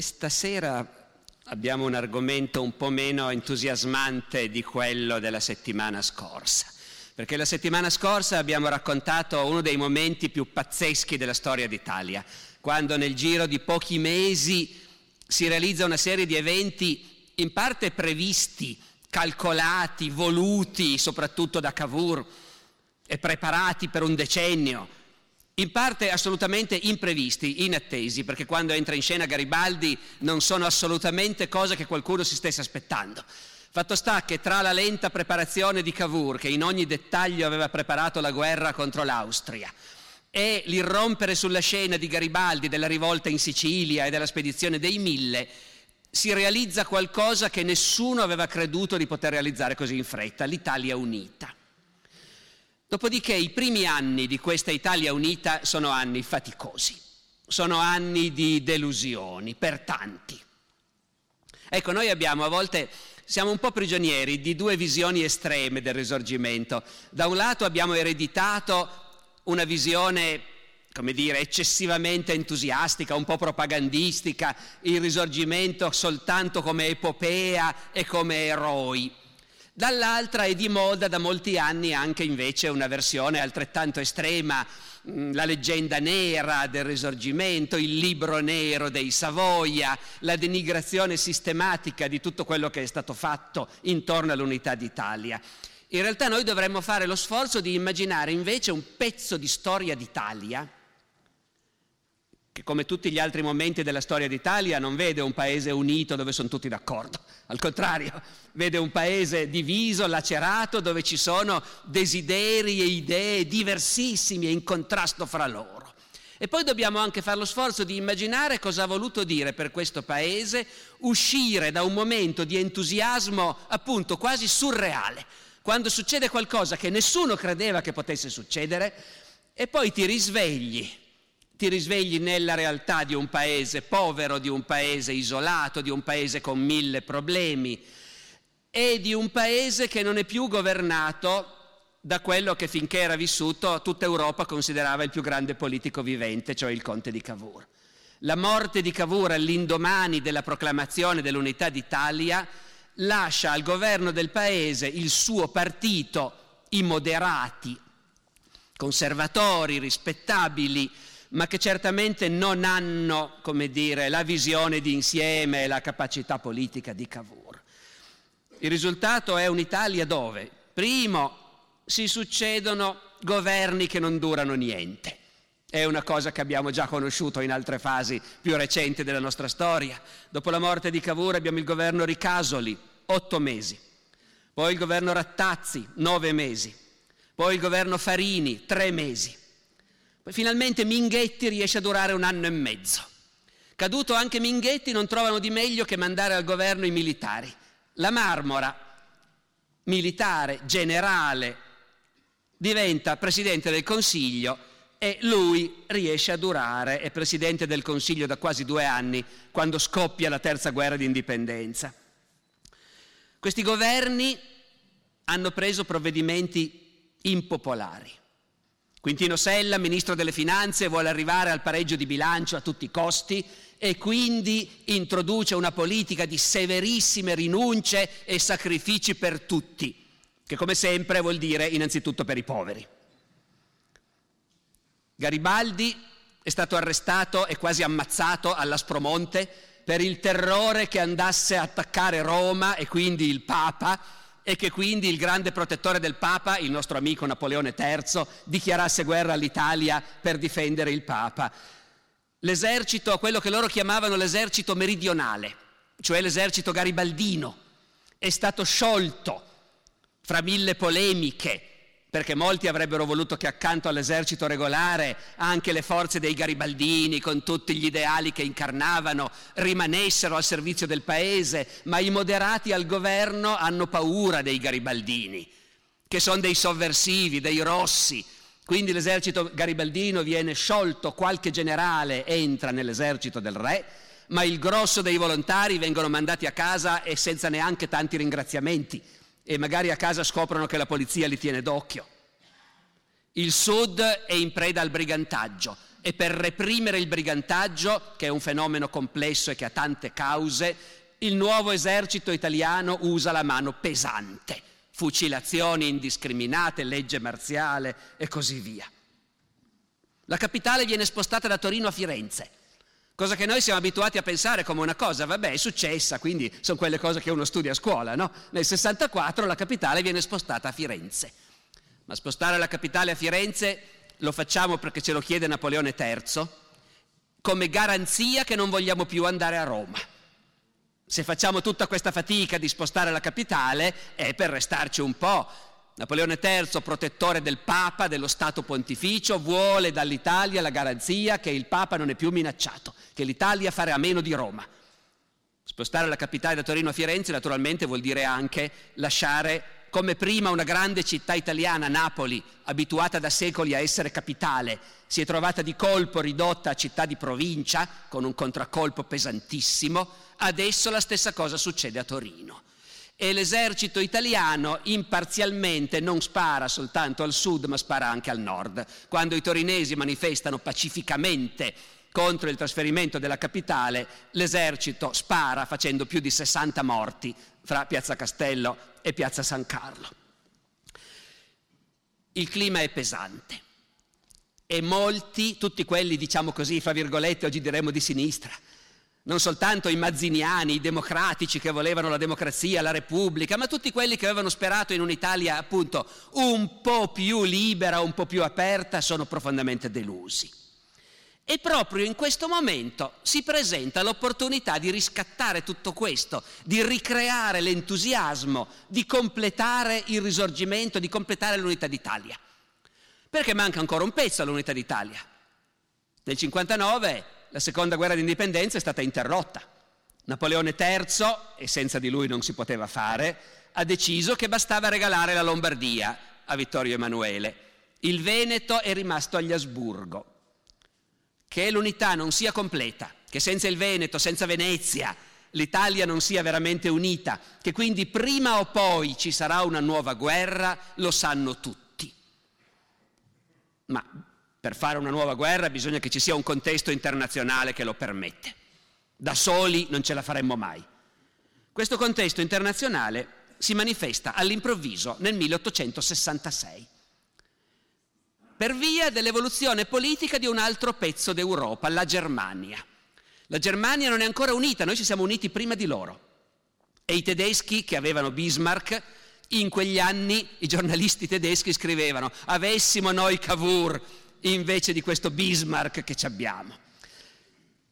Questa sera abbiamo un argomento un po' meno entusiasmante di quello della settimana scorsa, perché la settimana scorsa abbiamo raccontato uno dei momenti più pazzeschi della storia d'Italia, quando nel giro di pochi mesi si realizza una serie di eventi in parte previsti, calcolati, voluti soprattutto da Cavour e preparati per un decennio, in parte assolutamente imprevisti, inattesi, perché quando entra in scena Garibaldi non sono assolutamente cose che qualcuno si stesse aspettando. Fatto sta che tra la lenta preparazione di Cavour, che in ogni dettaglio aveva preparato la guerra contro l'Austria, e l'irrompere sulla scena di Garibaldi della rivolta in Sicilia e della spedizione dei Mille, si realizza qualcosa che nessuno aveva creduto di poter realizzare così in fretta, l'Italia unita. Dopodiché i primi anni di questa Italia unita sono anni faticosi, sono anni di delusioni per tanti. Ecco, noi abbiamo a volte, siamo un po' prigionieri di due visioni estreme del risorgimento. Da un lato abbiamo ereditato una visione come dire, eccessivamente entusiastica, un po' propagandistica, il risorgimento soltanto come epopea e come eroi. Dall'altra è di moda da molti anni anche invece una versione altrettanto estrema, mm, la leggenda nera del risorgimento, il libro nero dei Savoia, la denigrazione sistematica di tutto quello che è stato fatto intorno all'unità d'Italia. In realtà noi dovremmo fare lo sforzo di immaginare invece un pezzo di storia d'Italia che come tutti gli altri momenti della storia d'Italia non vede un paese unito dove sono tutti d'accordo, al contrario, vede un paese diviso, lacerato, dove ci sono desideri e idee diversissimi e in contrasto fra loro. E poi dobbiamo anche fare lo sforzo di immaginare cosa ha voluto dire per questo paese uscire da un momento di entusiasmo appunto quasi surreale, quando succede qualcosa che nessuno credeva che potesse succedere e poi ti risvegli ti risvegli nella realtà di un paese povero, di un paese isolato, di un paese con mille problemi e di un paese che non è più governato da quello che finché era vissuto tutta Europa considerava il più grande politico vivente, cioè il conte di Cavour. La morte di Cavour all'indomani della proclamazione dell'unità d'Italia lascia al governo del paese il suo partito, i moderati, conservatori, rispettabili, ma che certamente non hanno, come dire, la visione di insieme e la capacità politica di Cavour. Il risultato è un'Italia dove, primo, si succedono governi che non durano niente. È una cosa che abbiamo già conosciuto in altre fasi più recenti della nostra storia. Dopo la morte di Cavour abbiamo il governo Ricasoli, otto mesi. Poi il governo Rattazzi, nove mesi. Poi il governo Farini, tre mesi. Finalmente Minghetti riesce a durare un anno e mezzo. Caduto anche Minghetti non trovano di meglio che mandare al governo i militari. La Marmora, militare, generale, diventa presidente del Consiglio e lui riesce a durare, è presidente del Consiglio da quasi due anni, quando scoppia la terza guerra d'indipendenza. Questi governi hanno preso provvedimenti impopolari. Quintino Sella, ministro delle Finanze, vuole arrivare al pareggio di bilancio a tutti i costi e quindi introduce una politica di severissime rinunce e sacrifici per tutti, che come sempre vuol dire innanzitutto per i poveri. Garibaldi è stato arrestato e quasi ammazzato all'Aspromonte per il terrore che andasse a attaccare Roma e quindi il Papa e che quindi il grande protettore del Papa, il nostro amico Napoleone III, dichiarasse guerra all'Italia per difendere il Papa. L'esercito, quello che loro chiamavano l'esercito meridionale, cioè l'esercito garibaldino, è stato sciolto fra mille polemiche perché molti avrebbero voluto che accanto all'esercito regolare anche le forze dei garibaldini, con tutti gli ideali che incarnavano, rimanessero al servizio del paese, ma i moderati al governo hanno paura dei garibaldini, che sono dei sovversivi, dei rossi. Quindi l'esercito garibaldino viene sciolto, qualche generale entra nell'esercito del re, ma il grosso dei volontari vengono mandati a casa e senza neanche tanti ringraziamenti e magari a casa scoprono che la polizia li tiene d'occhio. Il Sud è in preda al brigantaggio e per reprimere il brigantaggio, che è un fenomeno complesso e che ha tante cause, il nuovo esercito italiano usa la mano pesante, fucilazioni indiscriminate, legge marziale e così via. La capitale viene spostata da Torino a Firenze cosa che noi siamo abituati a pensare come una cosa, vabbè, è successa, quindi sono quelle cose che uno studia a scuola, no? Nel 64 la capitale viene spostata a Firenze. Ma spostare la capitale a Firenze lo facciamo perché ce lo chiede Napoleone III, come garanzia che non vogliamo più andare a Roma. Se facciamo tutta questa fatica di spostare la capitale è per restarci un po', Napoleone III, protettore del Papa, dello Stato pontificio, vuole dall'Italia la garanzia che il Papa non è più minacciato, che l'Italia farà meno di Roma. Spostare la capitale da Torino a Firenze naturalmente vuol dire anche lasciare come prima una grande città italiana, Napoli, abituata da secoli a essere capitale, si è trovata di colpo ridotta a città di provincia, con un contraccolpo pesantissimo, adesso la stessa cosa succede a Torino e l'esercito italiano imparzialmente non spara soltanto al sud ma spara anche al nord. Quando i torinesi manifestano pacificamente contro il trasferimento della capitale, l'esercito spara facendo più di 60 morti fra Piazza Castello e Piazza San Carlo. Il clima è pesante e molti, tutti quelli diciamo così, fra virgolette, oggi diremmo di sinistra, non soltanto i mazziniani, i democratici che volevano la democrazia, la repubblica, ma tutti quelli che avevano sperato in un'Italia appunto un po' più libera, un po' più aperta, sono profondamente delusi. E proprio in questo momento si presenta l'opportunità di riscattare tutto questo, di ricreare l'entusiasmo, di completare il risorgimento, di completare l'unità d'Italia. Perché manca ancora un pezzo all'unità d'Italia. Nel 59 la seconda guerra d'indipendenza è stata interrotta. Napoleone III, e senza di lui non si poteva fare, ha deciso che bastava regalare la Lombardia a Vittorio Emanuele. Il Veneto è rimasto agli Asburgo. Che l'unità non sia completa, che senza il Veneto, senza Venezia, l'Italia non sia veramente unita, che quindi prima o poi ci sarà una nuova guerra, lo sanno tutti. Ma per fare una nuova guerra bisogna che ci sia un contesto internazionale che lo permette. Da soli non ce la faremmo mai. Questo contesto internazionale si manifesta all'improvviso nel 1866 per via dell'evoluzione politica di un altro pezzo d'Europa, la Germania. La Germania non è ancora unita, noi ci siamo uniti prima di loro. E i tedeschi che avevano Bismarck, in quegli anni i giornalisti tedeschi scrivevano avessimo noi Cavour, invece di questo Bismarck che ci abbiamo.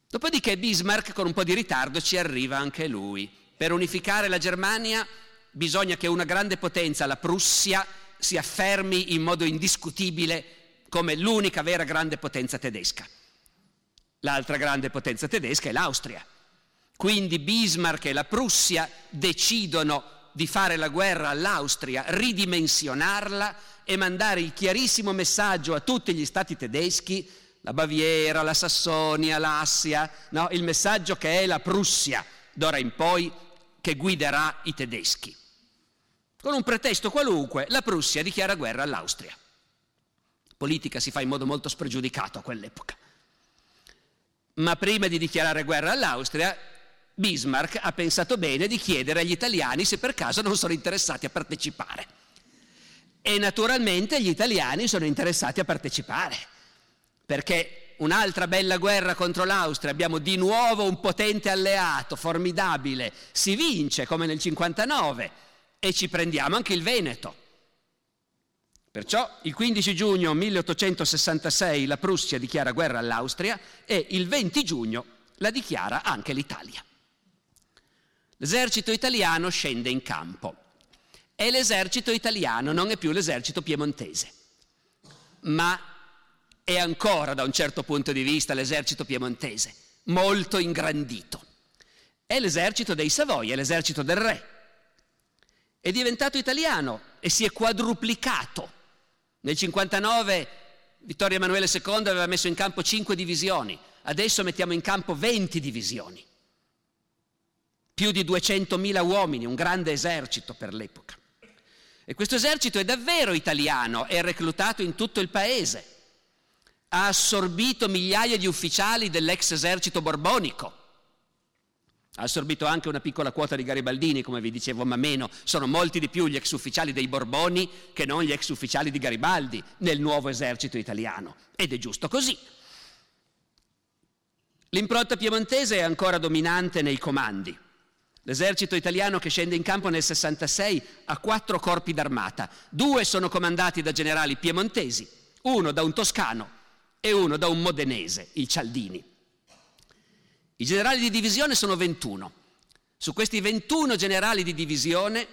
Dopodiché Bismarck con un po' di ritardo ci arriva anche lui. Per unificare la Germania bisogna che una grande potenza, la Prussia, si affermi in modo indiscutibile come l'unica vera grande potenza tedesca. L'altra grande potenza tedesca è l'Austria. Quindi Bismarck e la Prussia decidono di fare la guerra all'Austria, ridimensionarla e mandare il chiarissimo messaggio a tutti gli stati tedeschi, la Baviera, la Sassonia, l'Assia, no? il messaggio che è la Prussia, d'ora in poi, che guiderà i tedeschi. Con un pretesto qualunque, la Prussia dichiara guerra all'Austria. Politica si fa in modo molto spregiudicato a quell'epoca. Ma prima di dichiarare guerra all'Austria, Bismarck ha pensato bene di chiedere agli italiani se per caso non sono interessati a partecipare. E naturalmente gli italiani sono interessati a partecipare, perché un'altra bella guerra contro l'Austria, abbiamo di nuovo un potente alleato, formidabile, si vince come nel 59 e ci prendiamo anche il Veneto. Perciò il 15 giugno 1866 la Prussia dichiara guerra all'Austria e il 20 giugno la dichiara anche l'Italia. L'esercito italiano scende in campo è l'esercito italiano, non è più l'esercito piemontese, ma è ancora da un certo punto di vista l'esercito piemontese, molto ingrandito. È l'esercito dei Savoia, è l'esercito del re. È diventato italiano e si è quadruplicato. Nel 59 Vittorio Emanuele II aveva messo in campo cinque divisioni, adesso mettiamo in campo 20 divisioni. Più di 200.000 uomini, un grande esercito per l'epoca. E questo esercito è davvero italiano, è reclutato in tutto il paese, ha assorbito migliaia di ufficiali dell'ex esercito borbonico, ha assorbito anche una piccola quota di garibaldini, come vi dicevo, ma meno. Sono molti di più gli ex ufficiali dei Borboni che non gli ex ufficiali di Garibaldi nel nuovo esercito italiano. Ed è giusto così. L'impronta piemontese è ancora dominante nei comandi. L'esercito italiano che scende in campo nel 66 ha quattro corpi d'armata. Due sono comandati da generali piemontesi, uno da un toscano e uno da un modenese, il Cialdini. I generali di divisione sono 21. Su questi 21 generali di divisione,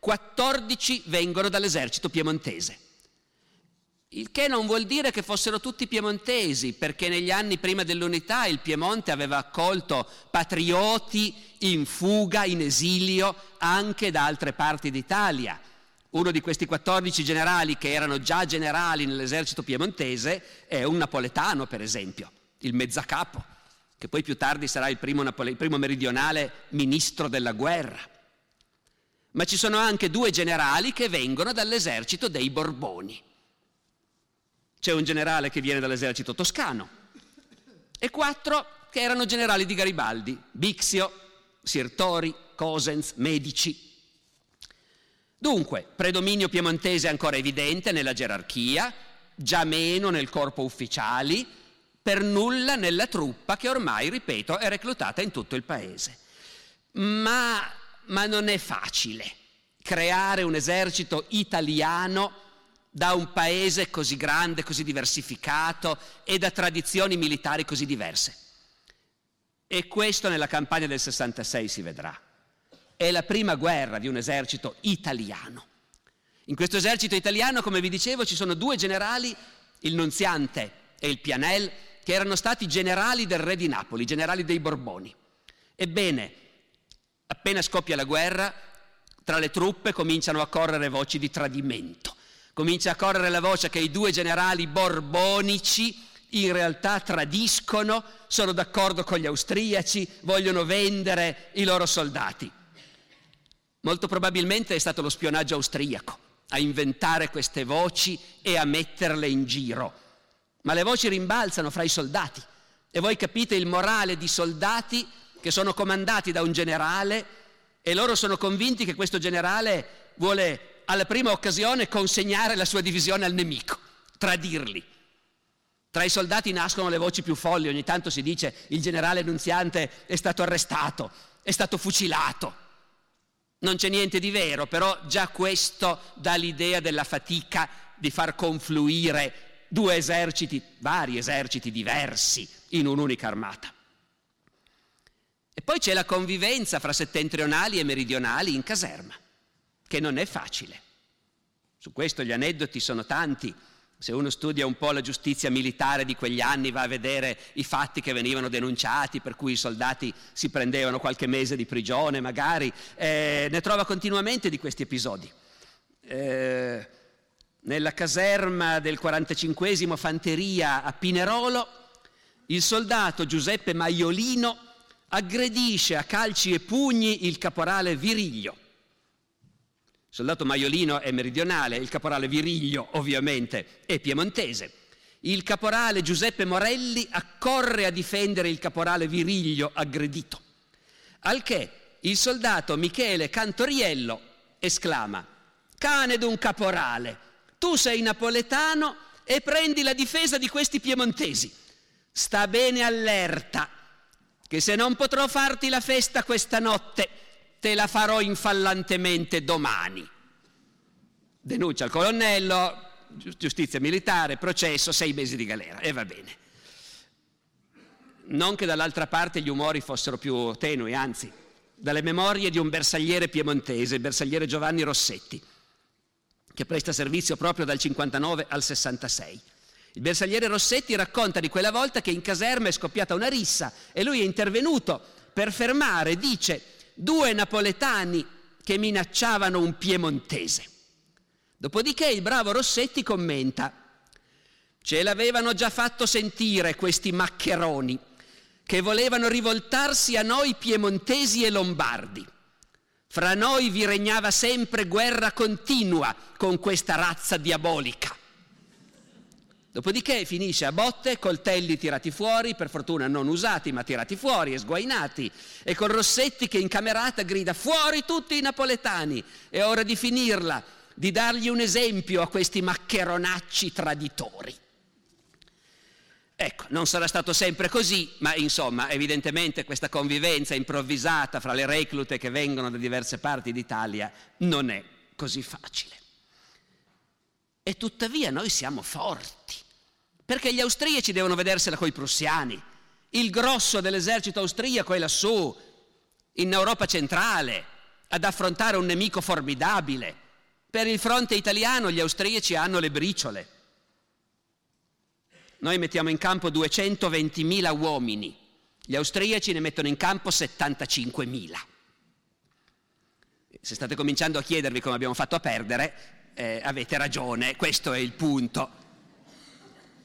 14 vengono dall'esercito piemontese. Il che non vuol dire che fossero tutti piemontesi, perché negli anni prima dell'unità il Piemonte aveva accolto patrioti in fuga, in esilio, anche da altre parti d'Italia. Uno di questi 14 generali che erano già generali nell'esercito piemontese è un napoletano, per esempio, il mezzacapo, che poi più tardi sarà il primo, Napole- il primo meridionale ministro della guerra. Ma ci sono anche due generali che vengono dall'esercito dei Borboni. C'è un generale che viene dall'esercito toscano e quattro che erano generali di Garibaldi, Bixio, Sirtori, Cosens, Medici. Dunque, predominio piemontese ancora evidente nella gerarchia, già meno nel corpo ufficiali, per nulla nella truppa che ormai, ripeto, è reclutata in tutto il paese. Ma, ma non è facile creare un esercito italiano da un paese così grande, così diversificato e da tradizioni militari così diverse. E questo nella campagna del 66 si vedrà. È la prima guerra di un esercito italiano. In questo esercito italiano, come vi dicevo, ci sono due generali, il Nunziante e il Pianel, che erano stati generali del re di Napoli, generali dei Borboni. Ebbene, appena scoppia la guerra, tra le truppe cominciano a correre voci di tradimento Comincia a correre la voce che i due generali borbonici in realtà tradiscono, sono d'accordo con gli austriaci, vogliono vendere i loro soldati. Molto probabilmente è stato lo spionaggio austriaco a inventare queste voci e a metterle in giro. Ma le voci rimbalzano fra i soldati e voi capite il morale di soldati che sono comandati da un generale e loro sono convinti che questo generale vuole alla prima occasione consegnare la sua divisione al nemico, tradirli. Tra i soldati nascono le voci più folli, ogni tanto si dice il generale Nunziante è stato arrestato, è stato fucilato. Non c'è niente di vero, però già questo dà l'idea della fatica di far confluire due eserciti, vari eserciti diversi, in un'unica armata. E poi c'è la convivenza fra settentrionali e meridionali in caserma che non è facile. Su questo gli aneddoti sono tanti. Se uno studia un po' la giustizia militare di quegli anni va a vedere i fatti che venivano denunciati, per cui i soldati si prendevano qualche mese di prigione magari, eh, ne trova continuamente di questi episodi. Eh, nella caserma del 45 Fanteria a Pinerolo, il soldato Giuseppe Maiolino aggredisce a calci e pugni il caporale Viriglio il soldato Maiolino è meridionale, il caporale Viriglio ovviamente è piemontese. Il caporale Giuseppe Morelli accorre a difendere il caporale Viriglio aggredito. Al che il soldato Michele Cantoriello esclama, cane d'un caporale, tu sei napoletano e prendi la difesa di questi piemontesi. Sta bene allerta, che se non potrò farti la festa questa notte, te la farò infallantemente domani. Denuncia il colonnello, giustizia militare, processo, sei mesi di galera e va bene. Non che dall'altra parte gli umori fossero più tenui, anzi, dalle memorie di un bersagliere piemontese, il bersagliere Giovanni Rossetti, che presta servizio proprio dal 59 al 66. Il bersagliere Rossetti racconta di quella volta che in caserma è scoppiata una rissa e lui è intervenuto per fermare, dice, due napoletani che minacciavano un piemontese. Dopodiché il bravo Rossetti commenta, ce l'avevano già fatto sentire questi maccheroni che volevano rivoltarsi a noi piemontesi e lombardi. Fra noi vi regnava sempre guerra continua con questa razza diabolica. Dopodiché finisce a botte, coltelli tirati fuori, per fortuna non usati ma tirati fuori e sguainati, e con Rossetti che in camerata grida fuori tutti i napoletani, è ora di finirla, di dargli un esempio a questi maccheronacci traditori. Ecco, non sarà stato sempre così, ma insomma, evidentemente questa convivenza improvvisata fra le reclute che vengono da diverse parti d'Italia non è così facile. E tuttavia noi siamo forti, perché gli austriaci devono vedersela coi prussiani. Il grosso dell'esercito austriaco è lassù, in Europa centrale, ad affrontare un nemico formidabile. Per il fronte italiano gli austriaci hanno le briciole noi mettiamo in campo 220.000 uomini, gli austriaci ne mettono in campo 75.000. Se state cominciando a chiedervi come abbiamo fatto a perdere, eh, avete ragione, questo è il punto.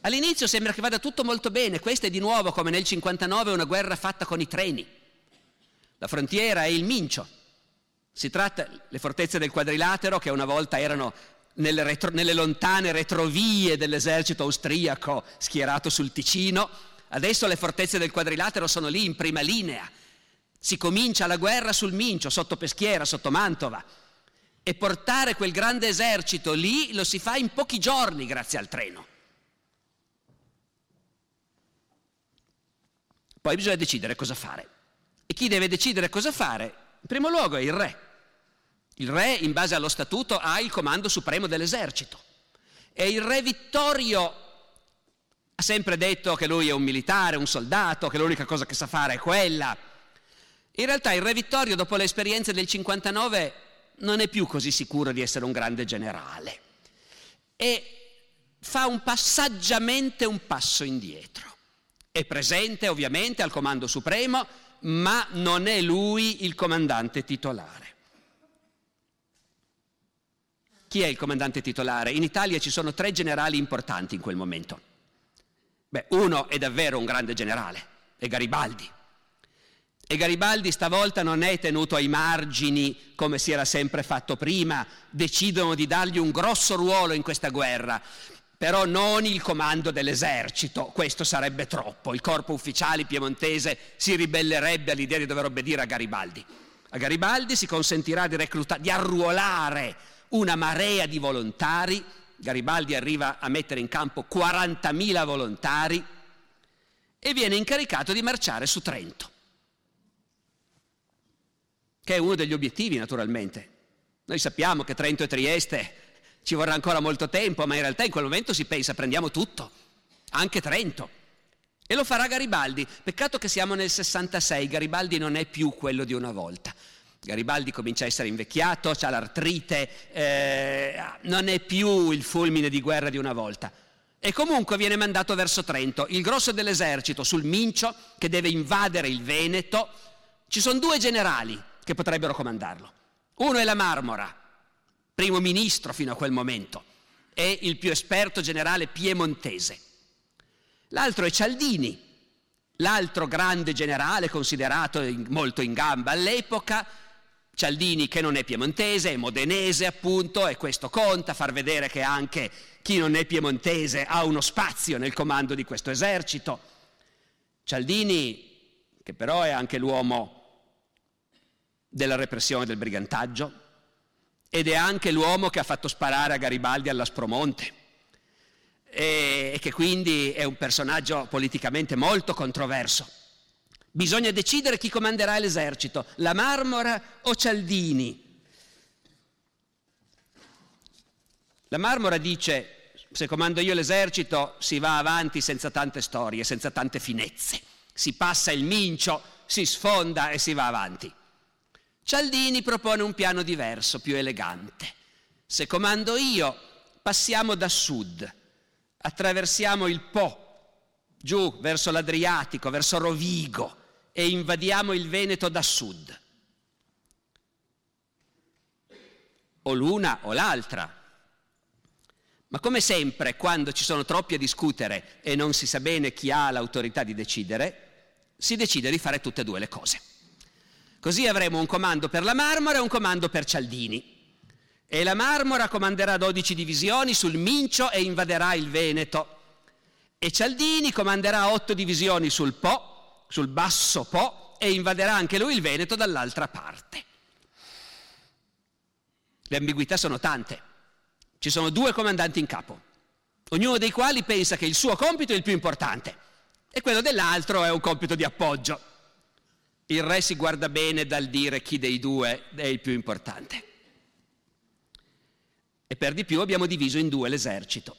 All'inizio sembra che vada tutto molto bene, questa è di nuovo come nel 59 una guerra fatta con i treni. La frontiera è il Mincio. Si tratta, le fortezze del quadrilatero, che una volta erano nelle, retro, nelle lontane retrovie dell'esercito austriaco schierato sul Ticino, adesso le fortezze del quadrilatero sono lì in prima linea. Si comincia la guerra sul Mincio, sotto Peschiera, sotto Mantova. E portare quel grande esercito lì lo si fa in pochi giorni grazie al treno. Poi bisogna decidere cosa fare. E chi deve decidere cosa fare? In primo luogo è il re. Il re, in base allo statuto, ha il comando supremo dell'esercito. E il re Vittorio ha sempre detto che lui è un militare, un soldato, che l'unica cosa che sa fare è quella. In realtà il re Vittorio, dopo le esperienze del 59, non è più così sicuro di essere un grande generale. E fa un passaggiamente un passo indietro. È presente ovviamente al comando supremo, ma non è lui il comandante titolare. Chi è il comandante titolare? In Italia ci sono tre generali importanti in quel momento. Beh, uno è davvero un grande generale, è Garibaldi. E Garibaldi stavolta non è tenuto ai margini come si era sempre fatto prima, decidono di dargli un grosso ruolo in questa guerra, però non il comando dell'esercito, questo sarebbe troppo, il corpo ufficiale piemontese si ribellerebbe all'idea di dover obbedire a Garibaldi. A Garibaldi si consentirà di, recluta- di arruolare una marea di volontari, Garibaldi arriva a mettere in campo 40.000 volontari e viene incaricato di marciare su Trento, che è uno degli obiettivi naturalmente. Noi sappiamo che Trento e Trieste ci vorrà ancora molto tempo, ma in realtà in quel momento si pensa prendiamo tutto, anche Trento. E lo farà Garibaldi. Peccato che siamo nel 66, Garibaldi non è più quello di una volta. Garibaldi comincia a essere invecchiato, ha l'artrite, eh, non è più il fulmine di guerra di una volta. E comunque viene mandato verso Trento, il grosso dell'esercito sul Mincio che deve invadere il Veneto. Ci sono due generali che potrebbero comandarlo. Uno è la Marmora, primo ministro fino a quel momento, è il più esperto generale piemontese. L'altro è Cialdini, l'altro grande generale considerato molto in gamba all'epoca, Cialdini che non è piemontese, è modenese appunto, e questo conta, far vedere che anche chi non è piemontese ha uno spazio nel comando di questo esercito. Cialdini, che però è anche l'uomo della repressione del brigantaggio, ed è anche l'uomo che ha fatto sparare a Garibaldi all'Aspromonte e che quindi è un personaggio politicamente molto controverso. Bisogna decidere chi comanderà l'esercito, la Marmora o Cialdini. La Marmora dice, se comando io l'esercito si va avanti senza tante storie, senza tante finezze. Si passa il mincio, si sfonda e si va avanti. Cialdini propone un piano diverso, più elegante. Se comando io, passiamo da sud, attraversiamo il Po, giù verso l'Adriatico, verso Rovigo e invadiamo il Veneto da sud. O l'una o l'altra. Ma come sempre, quando ci sono troppi a discutere e non si sa bene chi ha l'autorità di decidere, si decide di fare tutte e due le cose. Così avremo un comando per la Marmora e un comando per Cialdini. E la Marmora comanderà 12 divisioni sul Mincio e invaderà il Veneto. E Cialdini comanderà 8 divisioni sul Po, sul basso Po, e invaderà anche lui il Veneto dall'altra parte. Le ambiguità sono tante. Ci sono due comandanti in capo, ognuno dei quali pensa che il suo compito è il più importante e quello dell'altro è un compito di appoggio. Il re si guarda bene dal dire chi dei due è il più importante. E per di più abbiamo diviso in due l'esercito.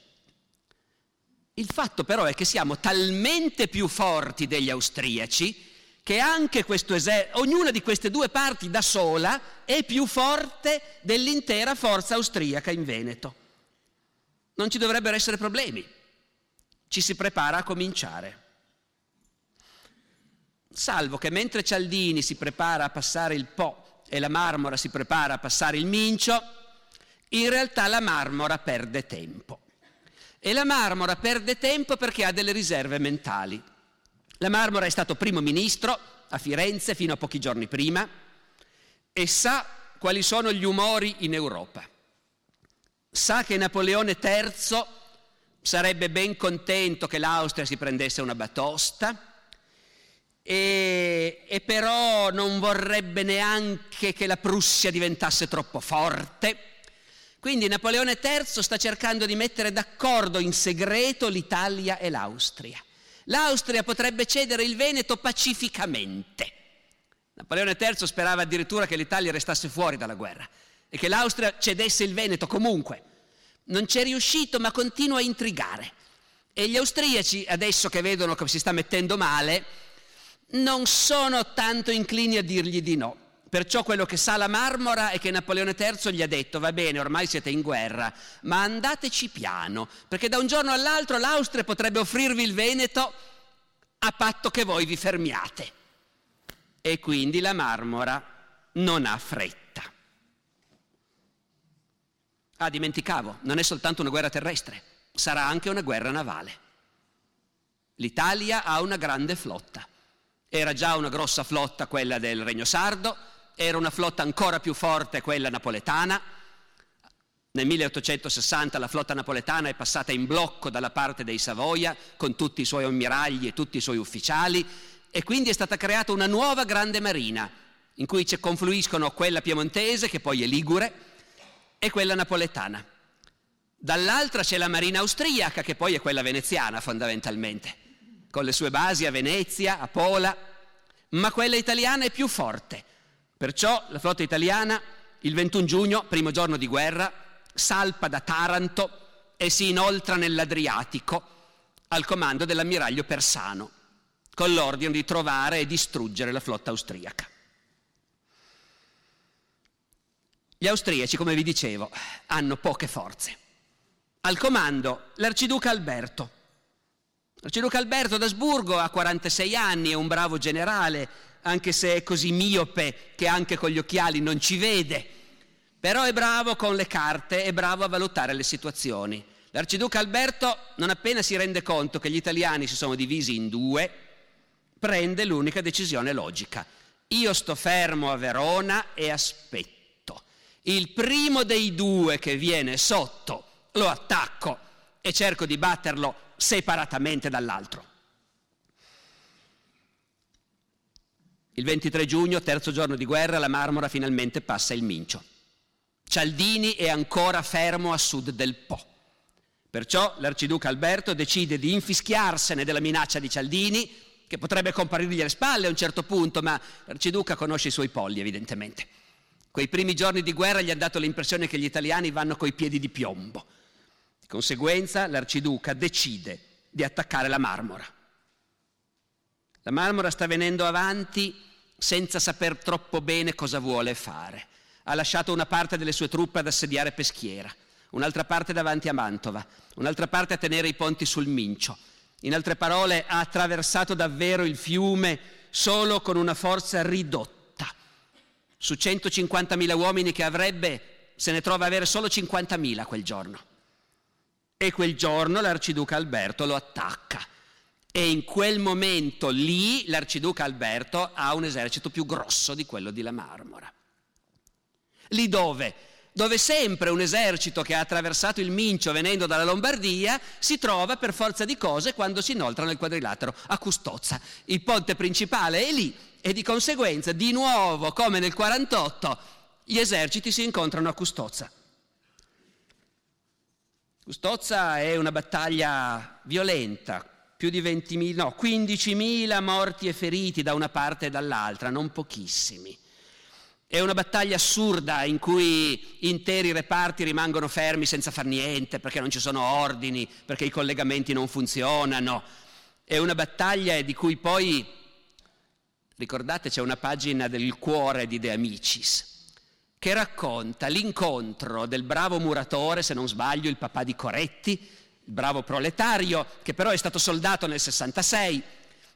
Il fatto però è che siamo talmente più forti degli austriaci che anche questo esercito, ognuna di queste due parti da sola è più forte dell'intera forza austriaca in Veneto. Non ci dovrebbero essere problemi. Ci si prepara a cominciare. Salvo che mentre Cialdini si prepara a passare il Po e la Marmora si prepara a passare il Mincio, in realtà la Marmora perde tempo. E la Marmora perde tempo perché ha delle riserve mentali. La Marmora è stato primo ministro a Firenze fino a pochi giorni prima e sa quali sono gli umori in Europa. Sa che Napoleone III sarebbe ben contento che l'Austria si prendesse una batosta e, e però non vorrebbe neanche che la Prussia diventasse troppo forte. Quindi Napoleone III sta cercando di mettere d'accordo in segreto l'Italia e l'Austria l'Austria potrebbe cedere il Veneto pacificamente. Napoleone III sperava addirittura che l'Italia restasse fuori dalla guerra e che l'Austria cedesse il Veneto comunque. Non c'è riuscito, ma continua a intrigare. E gli austriaci, adesso che vedono che si sta mettendo male, non sono tanto inclini a dirgli di no. Perciò quello che sa la Marmora è che Napoleone III gli ha detto va bene, ormai siete in guerra, ma andateci piano, perché da un giorno all'altro l'Austria potrebbe offrirvi il Veneto a patto che voi vi fermiate. E quindi la Marmora non ha fretta. Ah, dimenticavo, non è soltanto una guerra terrestre, sarà anche una guerra navale. L'Italia ha una grande flotta. Era già una grossa flotta quella del Regno Sardo, era una flotta ancora più forte quella napoletana. Nel 1860 la flotta napoletana è passata in blocco dalla parte dei Savoia con tutti i suoi ammiragli e tutti i suoi ufficiali e quindi è stata creata una nuova grande marina in cui confluiscono quella piemontese, che poi è ligure, e quella napoletana. Dall'altra c'è la marina austriaca, che poi è quella veneziana fondamentalmente, con le sue basi a Venezia, a Pola, ma quella italiana è più forte Perciò la flotta italiana il 21 giugno, primo giorno di guerra, salpa da Taranto e si inoltra nell'Adriatico al comando dell'ammiraglio Persano, con l'ordine di trovare e distruggere la flotta austriaca. Gli austriaci, come vi dicevo, hanno poche forze. Al comando l'arciduca Alberto. L'arciduca Alberto d'Asburgo ha 46 anni, è un bravo generale, anche se è così miope che anche con gli occhiali non ci vede, però è bravo con le carte, è bravo a valutare le situazioni. L'arciduca Alberto, non appena si rende conto che gli italiani si sono divisi in due, prende l'unica decisione logica. Io sto fermo a Verona e aspetto. Il primo dei due che viene sotto lo attacco e cerco di batterlo separatamente dall'altro. Il 23 giugno, terzo giorno di guerra, la Marmora finalmente passa il Mincio. Cialdini è ancora fermo a sud del Po. Perciò l'arciduca Alberto decide di infischiarsene della minaccia di Cialdini, che potrebbe comparirgli alle spalle a un certo punto, ma l'arciduca conosce i suoi polli, evidentemente. Quei primi giorni di guerra gli ha dato l'impressione che gli italiani vanno coi piedi di piombo. Di conseguenza l'arciduca decide di attaccare la Marmora. La Marmora sta venendo avanti senza saper troppo bene cosa vuole fare. ha lasciato una parte delle sue truppe ad assediare Peschiera, un'altra parte davanti a Mantova, un'altra parte a tenere i ponti sul Mincio. In altre parole, ha attraversato davvero il fiume solo con una forza ridotta. Su 150.000 uomini che avrebbe, se ne trova avere solo 50.000 quel giorno. E quel giorno l'arciduca Alberto lo attacca. E in quel momento lì l'arciduca Alberto ha un esercito più grosso di quello di La Marmora. Lì dove? Dove sempre un esercito che ha attraversato il Mincio venendo dalla Lombardia si trova per forza di cose quando si inoltra nel quadrilatero a Custozza. Il ponte principale è lì e di conseguenza di nuovo come nel 48 gli eserciti si incontrano a Custozza. Custozza è una battaglia violenta, più di 20.000, no, 15.000 morti e feriti da una parte e dall'altra, non pochissimi. È una battaglia assurda in cui interi reparti rimangono fermi senza far niente perché non ci sono ordini, perché i collegamenti non funzionano. È una battaglia di cui poi, ricordate, c'è una pagina del cuore di De Amicis che racconta l'incontro del bravo muratore, se non sbaglio, il papà di Coretti, il bravo proletario, che però è stato soldato nel 66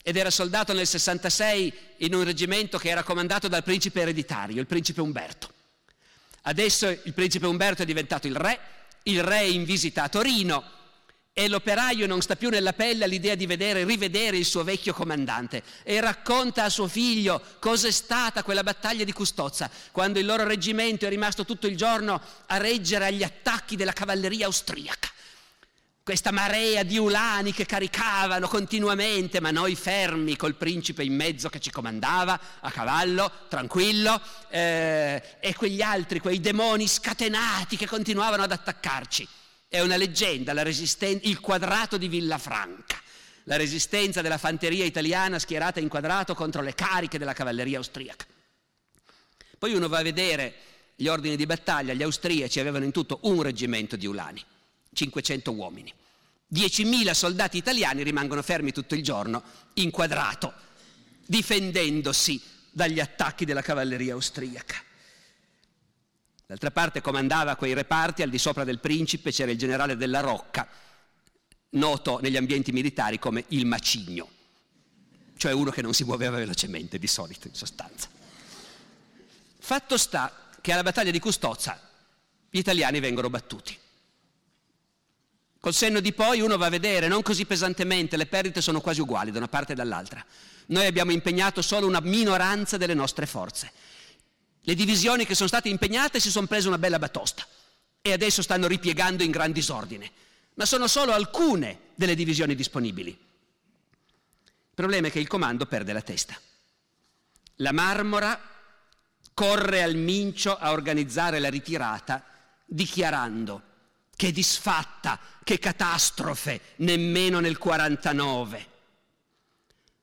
ed era soldato nel 66 in un reggimento che era comandato dal principe ereditario, il principe Umberto. Adesso il principe Umberto è diventato il re, il re è in visita a Torino e l'operaio non sta più nella pelle all'idea di vedere, rivedere il suo vecchio comandante e racconta a suo figlio cos'è stata quella battaglia di Custozza, quando il loro reggimento è rimasto tutto il giorno a reggere agli attacchi della cavalleria austriaca. Questa marea di ulani che caricavano continuamente, ma noi fermi col principe in mezzo che ci comandava, a cavallo, tranquillo, eh, e quegli altri, quei demoni scatenati che continuavano ad attaccarci. È una leggenda, il quadrato di Villafranca, la resistenza della fanteria italiana schierata in quadrato contro le cariche della cavalleria austriaca. Poi uno va a vedere gli ordini di battaglia, gli austriaci avevano in tutto un reggimento di ulani, 500 uomini. 10.000 soldati italiani rimangono fermi tutto il giorno, in quadrato, difendendosi dagli attacchi della cavalleria austriaca. D'altra parte comandava quei reparti, al di sopra del principe c'era il generale della Rocca, noto negli ambienti militari come il macigno, cioè uno che non si muoveva velocemente di solito in sostanza. Fatto sta che alla battaglia di Custozza gli italiani vengono battuti. Col senno di poi uno va a vedere, non così pesantemente, le perdite sono quasi uguali da una parte e dall'altra. Noi abbiamo impegnato solo una minoranza delle nostre forze. Le divisioni che sono state impegnate si sono prese una bella batosta e adesso stanno ripiegando in gran disordine, ma sono solo alcune delle divisioni disponibili. Il problema è che il comando perde la testa. La Marmora corre al Mincio a organizzare la ritirata dichiarando che disfatta, che catastrofe, nemmeno nel 49.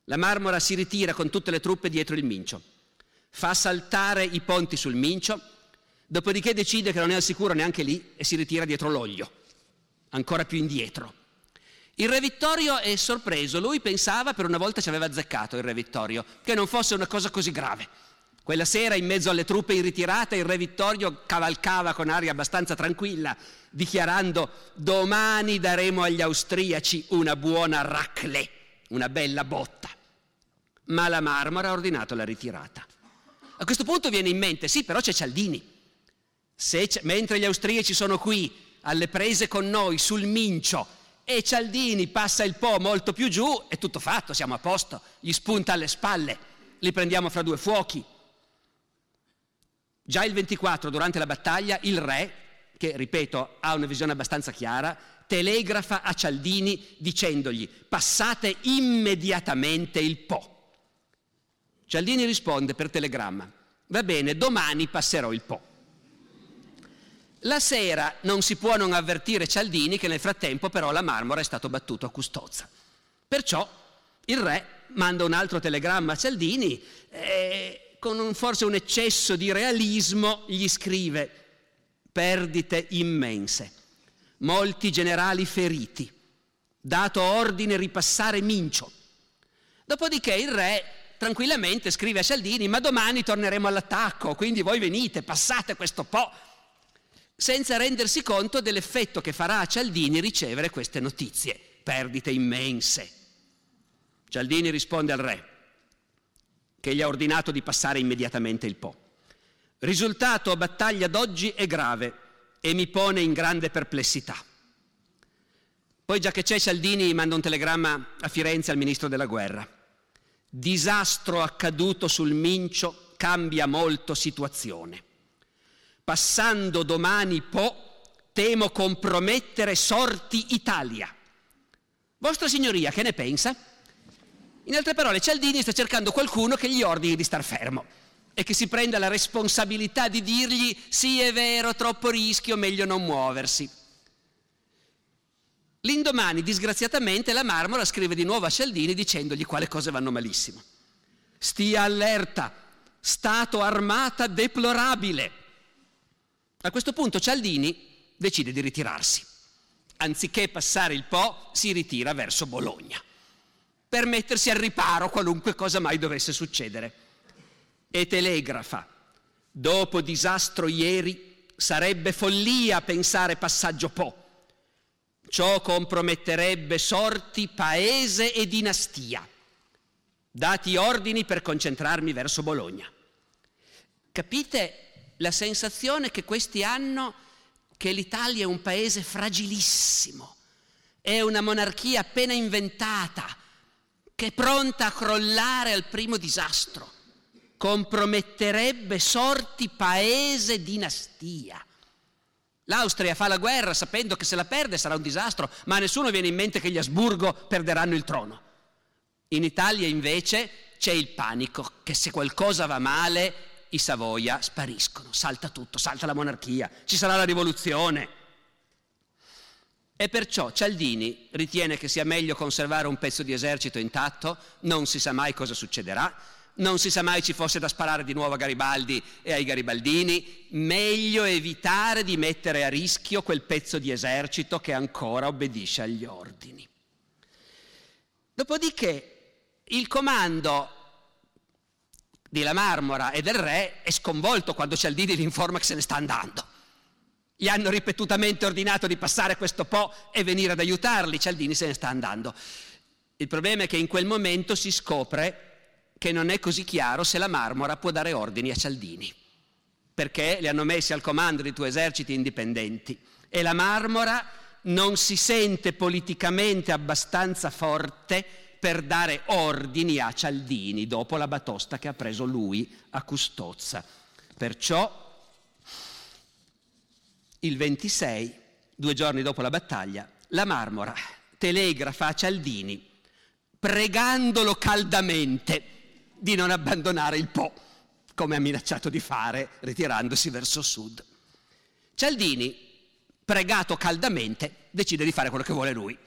La Marmora si ritira con tutte le truppe dietro il Mincio fa saltare i ponti sul Mincio, dopodiché decide che non è al sicuro neanche lì e si ritira dietro l'Oglio, ancora più indietro. Il re Vittorio è sorpreso, lui pensava, per una volta ci aveva azzeccato il re Vittorio, che non fosse una cosa così grave. Quella sera, in mezzo alle truppe in ritirata, il re Vittorio cavalcava con aria abbastanza tranquilla, dichiarando domani daremo agli austriaci una buona raclée, una bella botta. Ma la Marmora ha ordinato la ritirata. A questo punto viene in mente, sì, però c'è Cialdini. mentre gli austriaci sono qui, alle prese con noi, sul Mincio, e Cialdini passa il Po molto più giù, è tutto fatto, siamo a posto, gli spunta alle spalle, li prendiamo fra due fuochi. Già il 24, durante la battaglia, il re, che ripeto ha una visione abbastanza chiara, telegrafa a Cialdini dicendogli passate immediatamente il Po. Cialdini risponde per telegramma, va bene, domani passerò il Po. La sera non si può non avvertire Cialdini che nel frattempo però la Marmora è stato battuto a Custozza. Perciò il re manda un altro telegramma a Cialdini e con un, forse un eccesso di realismo gli scrive perdite immense, molti generali feriti, dato ordine ripassare Mincio. Dopodiché il re tranquillamente scrive a Cialdini, ma domani torneremo all'attacco, quindi voi venite, passate questo po', senza rendersi conto dell'effetto che farà a Cialdini ricevere queste notizie, perdite immense. Cialdini risponde al re, che gli ha ordinato di passare immediatamente il Po. Risultato battaglia d'oggi è grave e mi pone in grande perplessità. Poi già che c'è Cialdini manda un telegramma a Firenze al ministro della guerra. Disastro accaduto sul Mincio cambia molto situazione. Passando domani Po, temo compromettere sorti Italia. Vostra signoria, che ne pensa? In altre parole, Cialdini sta cercando qualcuno che gli ordini di star fermo e che si prenda la responsabilità di dirgli sì è vero, troppo rischio, meglio non muoversi. L'indomani, disgraziatamente, la Marmora scrive di nuovo a Cialdini dicendogli quale cose vanno malissimo. Stia allerta, stato armata deplorabile. A questo punto Cialdini decide di ritirarsi. Anziché passare il Po, si ritira verso Bologna, per mettersi al riparo qualunque cosa mai dovesse succedere. E telegrafa, dopo disastro ieri, sarebbe follia pensare passaggio Po Ciò comprometterebbe sorti, paese e dinastia. Dati ordini per concentrarmi verso Bologna. Capite la sensazione che questi hanno che l'Italia è un paese fragilissimo, è una monarchia appena inventata, che è pronta a crollare al primo disastro. Comprometterebbe sorti, paese, e dinastia. L'Austria fa la guerra sapendo che se la perde sarà un disastro, ma a nessuno viene in mente che gli Asburgo perderanno il trono. In Italia invece c'è il panico che se qualcosa va male i Savoia spariscono, salta tutto, salta la monarchia, ci sarà la rivoluzione. E perciò Cialdini ritiene che sia meglio conservare un pezzo di esercito intatto, non si sa mai cosa succederà, non si sa mai ci fosse da sparare di nuovo a Garibaldi e ai garibaldini, meglio evitare di mettere a rischio quel pezzo di esercito che ancora obbedisce agli ordini. Dopodiché il comando di La Marmora e del re è sconvolto quando Cialdini gli informa che se ne sta andando. Gli hanno ripetutamente ordinato di passare questo po' e venire ad aiutarli, Cialdini se ne sta andando. Il problema è che in quel momento si scopre che non è così chiaro se la Marmora può dare ordini a Cialdini, perché li hanno messi al comando di due eserciti indipendenti e la Marmora non si sente politicamente abbastanza forte per dare ordini a Cialdini dopo la batosta che ha preso lui a Custozza. Perciò il 26, due giorni dopo la battaglia, la Marmora telegrafa a Cialdini pregandolo caldamente di non abbandonare il Po, come ha minacciato di fare ritirandosi verso sud. Cialdini, pregato caldamente, decide di fare quello che vuole lui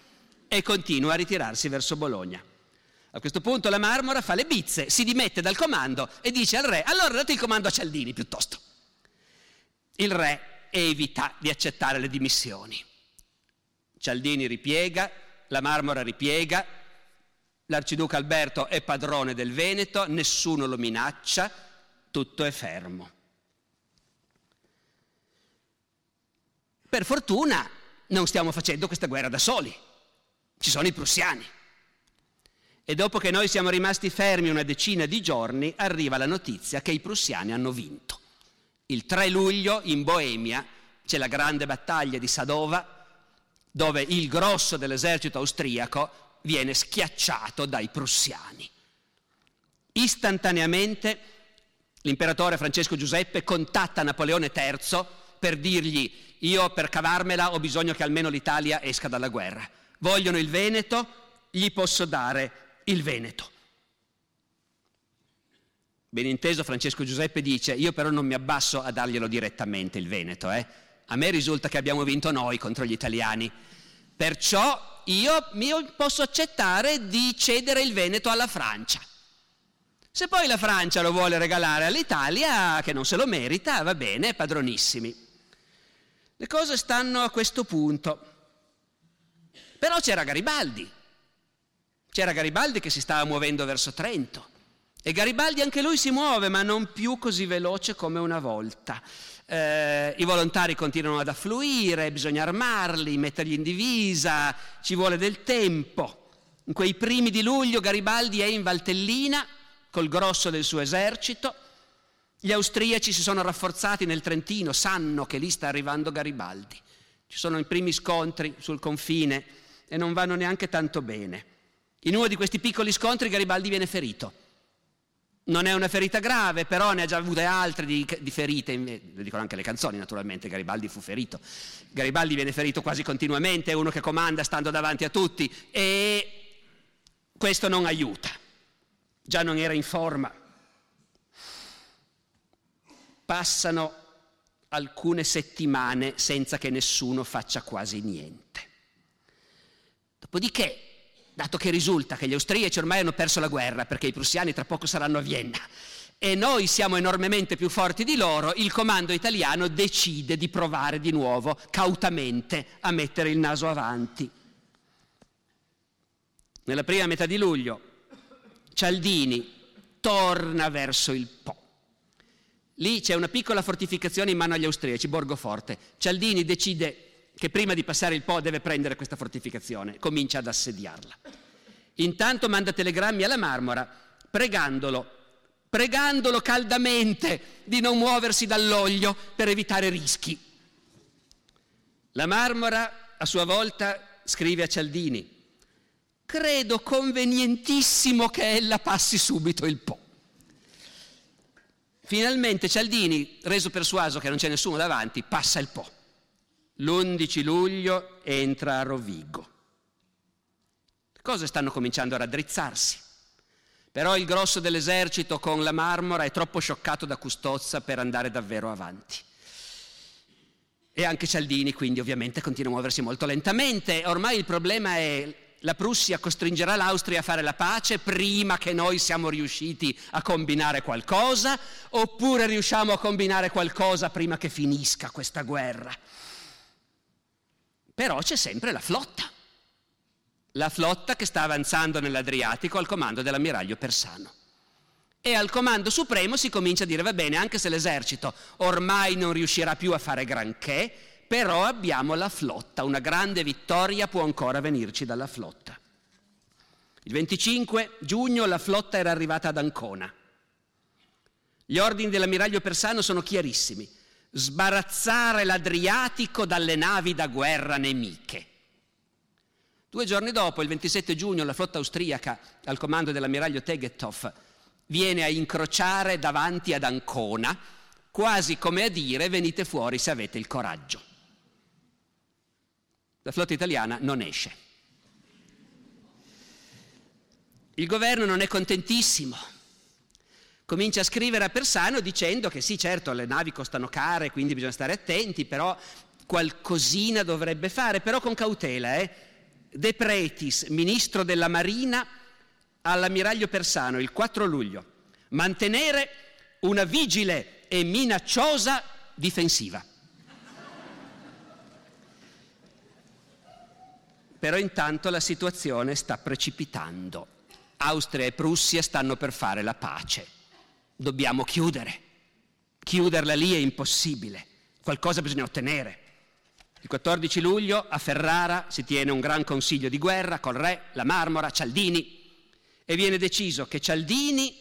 e continua a ritirarsi verso Bologna. A questo punto la Marmora fa le bizze, si dimette dal comando e dice al re, allora date il comando a Cialdini piuttosto. Il re evita di accettare le dimissioni. Cialdini ripiega, la Marmora ripiega, L'arciduca Alberto è padrone del Veneto, nessuno lo minaccia, tutto è fermo. Per fortuna non stiamo facendo questa guerra da soli, ci sono i prussiani. E dopo che noi siamo rimasti fermi una decina di giorni, arriva la notizia che i prussiani hanno vinto. Il 3 luglio in Boemia c'è la grande battaglia di Sadova, dove il grosso dell'esercito austriaco viene schiacciato dai prussiani. Istantaneamente l'imperatore Francesco Giuseppe contatta Napoleone III per dirgli io per cavarmela ho bisogno che almeno l'Italia esca dalla guerra. Vogliono il Veneto, gli posso dare il Veneto. Ben inteso Francesco Giuseppe dice io però non mi abbasso a darglielo direttamente il Veneto, eh? A me risulta che abbiamo vinto noi contro gli italiani. Perciò io, posso accettare di cedere il Veneto alla Francia. Se poi la Francia lo vuole regalare all'Italia, che non se lo merita, va bene, padronissimi. Le cose stanno a questo punto. Però c'era Garibaldi. C'era Garibaldi che si stava muovendo verso Trento. E Garibaldi anche lui si muove, ma non più così veloce come una volta. Eh, I volontari continuano ad affluire, bisogna armarli, metterli in divisa, ci vuole del tempo. In quei primi di luglio Garibaldi è in Valtellina col grosso del suo esercito. Gli austriaci si sono rafforzati nel Trentino, sanno che lì sta arrivando Garibaldi. Ci sono i primi scontri sul confine e non vanno neanche tanto bene. In uno di questi piccoli scontri Garibaldi viene ferito. Non è una ferita grave, però ne ha già avute altre di, di ferite, lo dicono anche le canzoni naturalmente, Garibaldi fu ferito. Garibaldi viene ferito quasi continuamente, è uno che comanda stando davanti a tutti e questo non aiuta. Già non era in forma. Passano alcune settimane senza che nessuno faccia quasi niente. Dopodiché dato che risulta che gli austriaci ormai hanno perso la guerra perché i prussiani tra poco saranno a Vienna e noi siamo enormemente più forti di loro, il comando italiano decide di provare di nuovo cautamente a mettere il naso avanti. Nella prima metà di luglio Cialdini torna verso il Po. Lì c'è una piccola fortificazione in mano agli austriaci, Borgoforte. Cialdini decide che prima di passare il Po deve prendere questa fortificazione, comincia ad assediarla. Intanto manda telegrammi alla Marmora pregandolo, pregandolo caldamente di non muoversi dall'olio per evitare rischi. La Marmora a sua volta scrive a Cialdini, credo convenientissimo che ella passi subito il Po. Finalmente Cialdini, reso persuaso che non c'è nessuno davanti, passa il Po. L'11 luglio entra a Rovigo. Le cose stanno cominciando a raddrizzarsi. Però il grosso dell'esercito con la marmora è troppo scioccato da Custozza per andare davvero avanti. E anche Cialdini quindi ovviamente continua a muoversi molto lentamente. Ormai il problema è la Prussia costringerà l'Austria a fare la pace prima che noi siamo riusciti a combinare qualcosa oppure riusciamo a combinare qualcosa prima che finisca questa guerra. Però c'è sempre la flotta, la flotta che sta avanzando nell'Adriatico al comando dell'ammiraglio Persano. E al comando supremo si comincia a dire, va bene, anche se l'esercito ormai non riuscirà più a fare granché, però abbiamo la flotta, una grande vittoria può ancora venirci dalla flotta. Il 25 giugno la flotta era arrivata ad Ancona. Gli ordini dell'ammiraglio Persano sono chiarissimi sbarazzare l'Adriatico dalle navi da guerra nemiche. Due giorni dopo, il 27 giugno, la flotta austriaca, al comando dell'ammiraglio Tegetov, viene a incrociare davanti ad Ancona, quasi come a dire venite fuori se avete il coraggio. La flotta italiana non esce. Il governo non è contentissimo comincia a scrivere a Persano dicendo che sì, certo, le navi costano care, quindi bisogna stare attenti, però qualcosina dovrebbe fare, però con cautela. Eh? De Pretis, ministro della Marina, all'ammiraglio Persano il 4 luglio, mantenere una vigile e minacciosa difensiva. Però intanto la situazione sta precipitando. Austria e Prussia stanno per fare la pace dobbiamo chiudere. Chiuderla lì è impossibile, qualcosa bisogna ottenere. Il 14 luglio a Ferrara si tiene un gran consiglio di guerra col re, la Marmora, Cialdini e viene deciso che Cialdini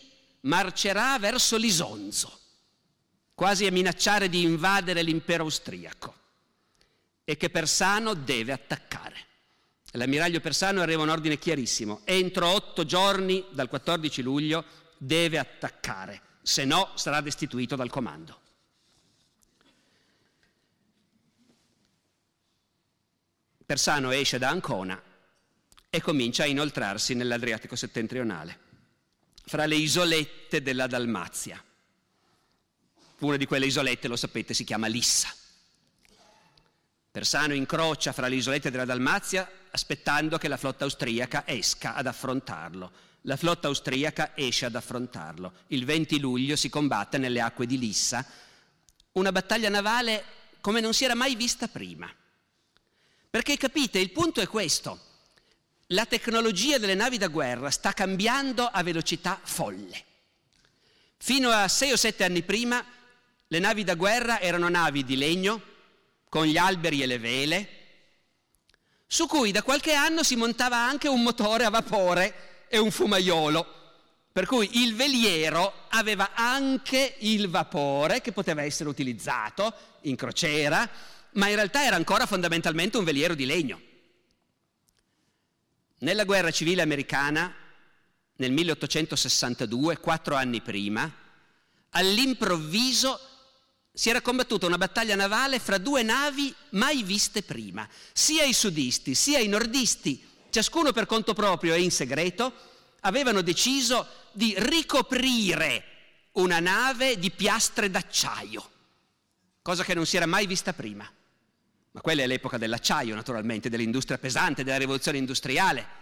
marcerà verso l'Isonzo, quasi a minacciare di invadere l'impero austriaco e che Persano deve attaccare. L'ammiraglio Persano arriva un ordine chiarissimo, entro otto giorni dal 14 luglio deve attaccare se no sarà destituito dal comando. Persano esce da Ancona e comincia a inoltrarsi nell'Adriatico settentrionale, fra le isolette della Dalmazia. Una di quelle isolette, lo sapete, si chiama Lissa. Persano incrocia fra le isolette della Dalmazia aspettando che la flotta austriaca esca ad affrontarlo la flotta austriaca esce ad affrontarlo. Il 20 luglio si combatte nelle acque di Lissa, una battaglia navale come non si era mai vista prima. Perché capite, il punto è questo. La tecnologia delle navi da guerra sta cambiando a velocità folle. Fino a sei o sette anni prima le navi da guerra erano navi di legno, con gli alberi e le vele, su cui da qualche anno si montava anche un motore a vapore e un fumaiolo. Per cui il veliero aveva anche il vapore che poteva essere utilizzato in crociera, ma in realtà era ancora fondamentalmente un veliero di legno. Nella guerra civile americana, nel 1862, quattro anni prima, all'improvviso si era combattuta una battaglia navale fra due navi mai viste prima. Sia i sudisti sia i nordisti, ciascuno per conto proprio e in segreto, avevano deciso di ricoprire una nave di piastre d'acciaio, cosa che non si era mai vista prima. Ma quella è l'epoca dell'acciaio, naturalmente, dell'industria pesante, della rivoluzione industriale.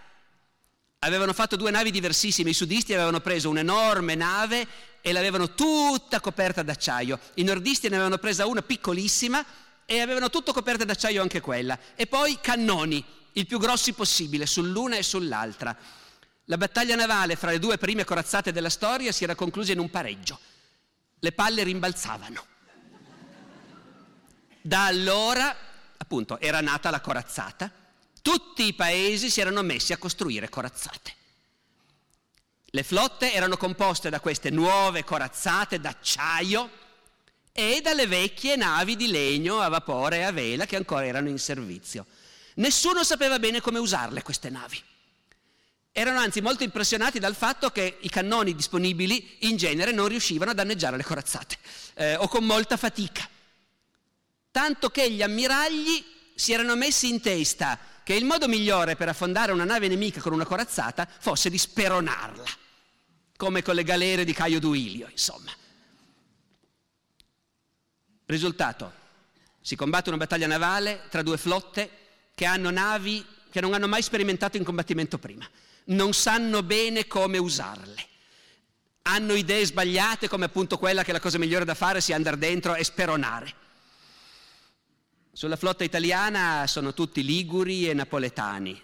Avevano fatto due navi diversissime, i sudisti avevano preso un'enorme nave e l'avevano tutta coperta d'acciaio, i nordisti ne avevano presa una piccolissima e avevano tutto coperta d'acciaio anche quella, e poi cannoni, il più grossi possibile, sull'una e sull'altra. La battaglia navale fra le due prime corazzate della storia si era conclusa in un pareggio. Le palle rimbalzavano. Da allora, appunto, era nata la corazzata tutti i paesi si erano messi a costruire corazzate. Le flotte erano composte da queste nuove corazzate d'acciaio e dalle vecchie navi di legno a vapore e a vela che ancora erano in servizio. Nessuno sapeva bene come usarle queste navi. Erano anzi molto impressionati dal fatto che i cannoni disponibili in genere non riuscivano a danneggiare le corazzate, eh, o con molta fatica. Tanto che gli ammiragli si erano messi in testa che il modo migliore per affondare una nave nemica con una corazzata fosse di speronarla, come con le galere di Caio Duilio, insomma. Risultato, si combatte una battaglia navale tra due flotte che hanno navi che non hanno mai sperimentato in combattimento prima, non sanno bene come usarle, hanno idee sbagliate come appunto quella che la cosa migliore da fare sia andare dentro e speronare. Sulla flotta italiana sono tutti liguri e napoletani.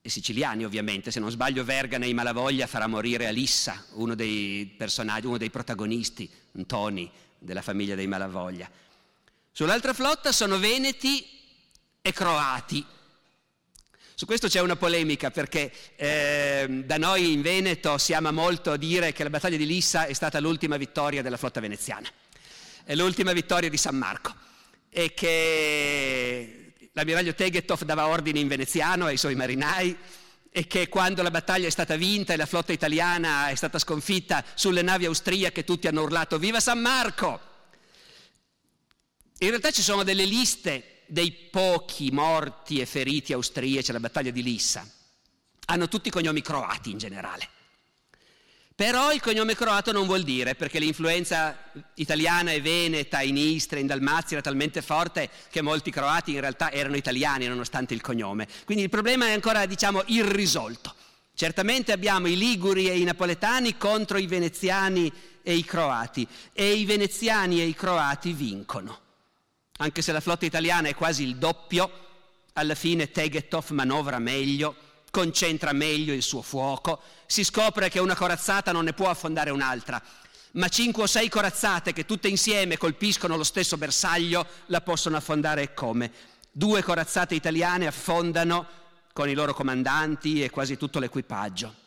E siciliani ovviamente, se non sbaglio Vergane e Malavoglia farà morire Alissa, uno dei personaggi, uno dei protagonisti, Toni, della famiglia dei Malavoglia. Sull'altra flotta sono veneti e croati. Su questo c'è una polemica perché eh, da noi in Veneto si ama molto dire che la battaglia di Lissa è stata l'ultima vittoria della flotta veneziana è l'ultima vittoria di San Marco e che l'ammiraglio Tegetov dava ordini in veneziano ai suoi marinai e che quando la battaglia è stata vinta e la flotta italiana è stata sconfitta sulle navi austriache tutti hanno urlato viva San Marco! In realtà ci sono delle liste dei pochi morti e feriti austriaci alla battaglia di Lissa. Hanno tutti cognomi croati in generale. Però il cognome croato non vuol dire, perché l'influenza italiana e veneta in Istria, in Dalmazia era talmente forte che molti croati in realtà erano italiani nonostante il cognome. Quindi il problema è ancora, diciamo, irrisolto. Certamente abbiamo i liguri e i napoletani contro i veneziani e i croati e i veneziani e i croati vincono. Anche se la flotta italiana è quasi il doppio, alla fine Tegetov manovra meglio concentra meglio il suo fuoco, si scopre che una corazzata non ne può affondare un'altra, ma cinque o sei corazzate che tutte insieme colpiscono lo stesso bersaglio la possono affondare come? Due corazzate italiane affondano con i loro comandanti e quasi tutto l'equipaggio.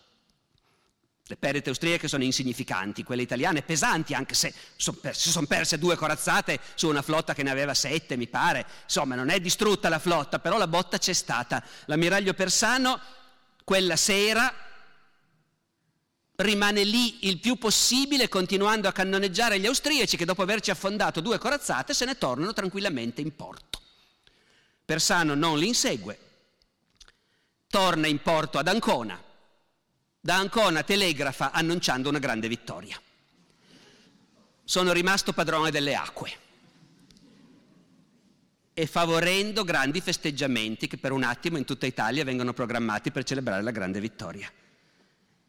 Le perdite austriache sono insignificanti, quelle italiane pesanti, anche se si sono perse due corazzate su una flotta che ne aveva sette, mi pare. Insomma, non è distrutta la flotta, però la botta c'è stata. L'ammiraglio Persano, quella sera, rimane lì il più possibile, continuando a cannoneggiare gli austriaci che dopo averci affondato due corazzate se ne tornano tranquillamente in porto. Persano non li insegue, torna in porto ad Ancona da Ancona telegrafa annunciando una grande vittoria. Sono rimasto padrone delle acque e favorendo grandi festeggiamenti che per un attimo in tutta Italia vengono programmati per celebrare la grande vittoria.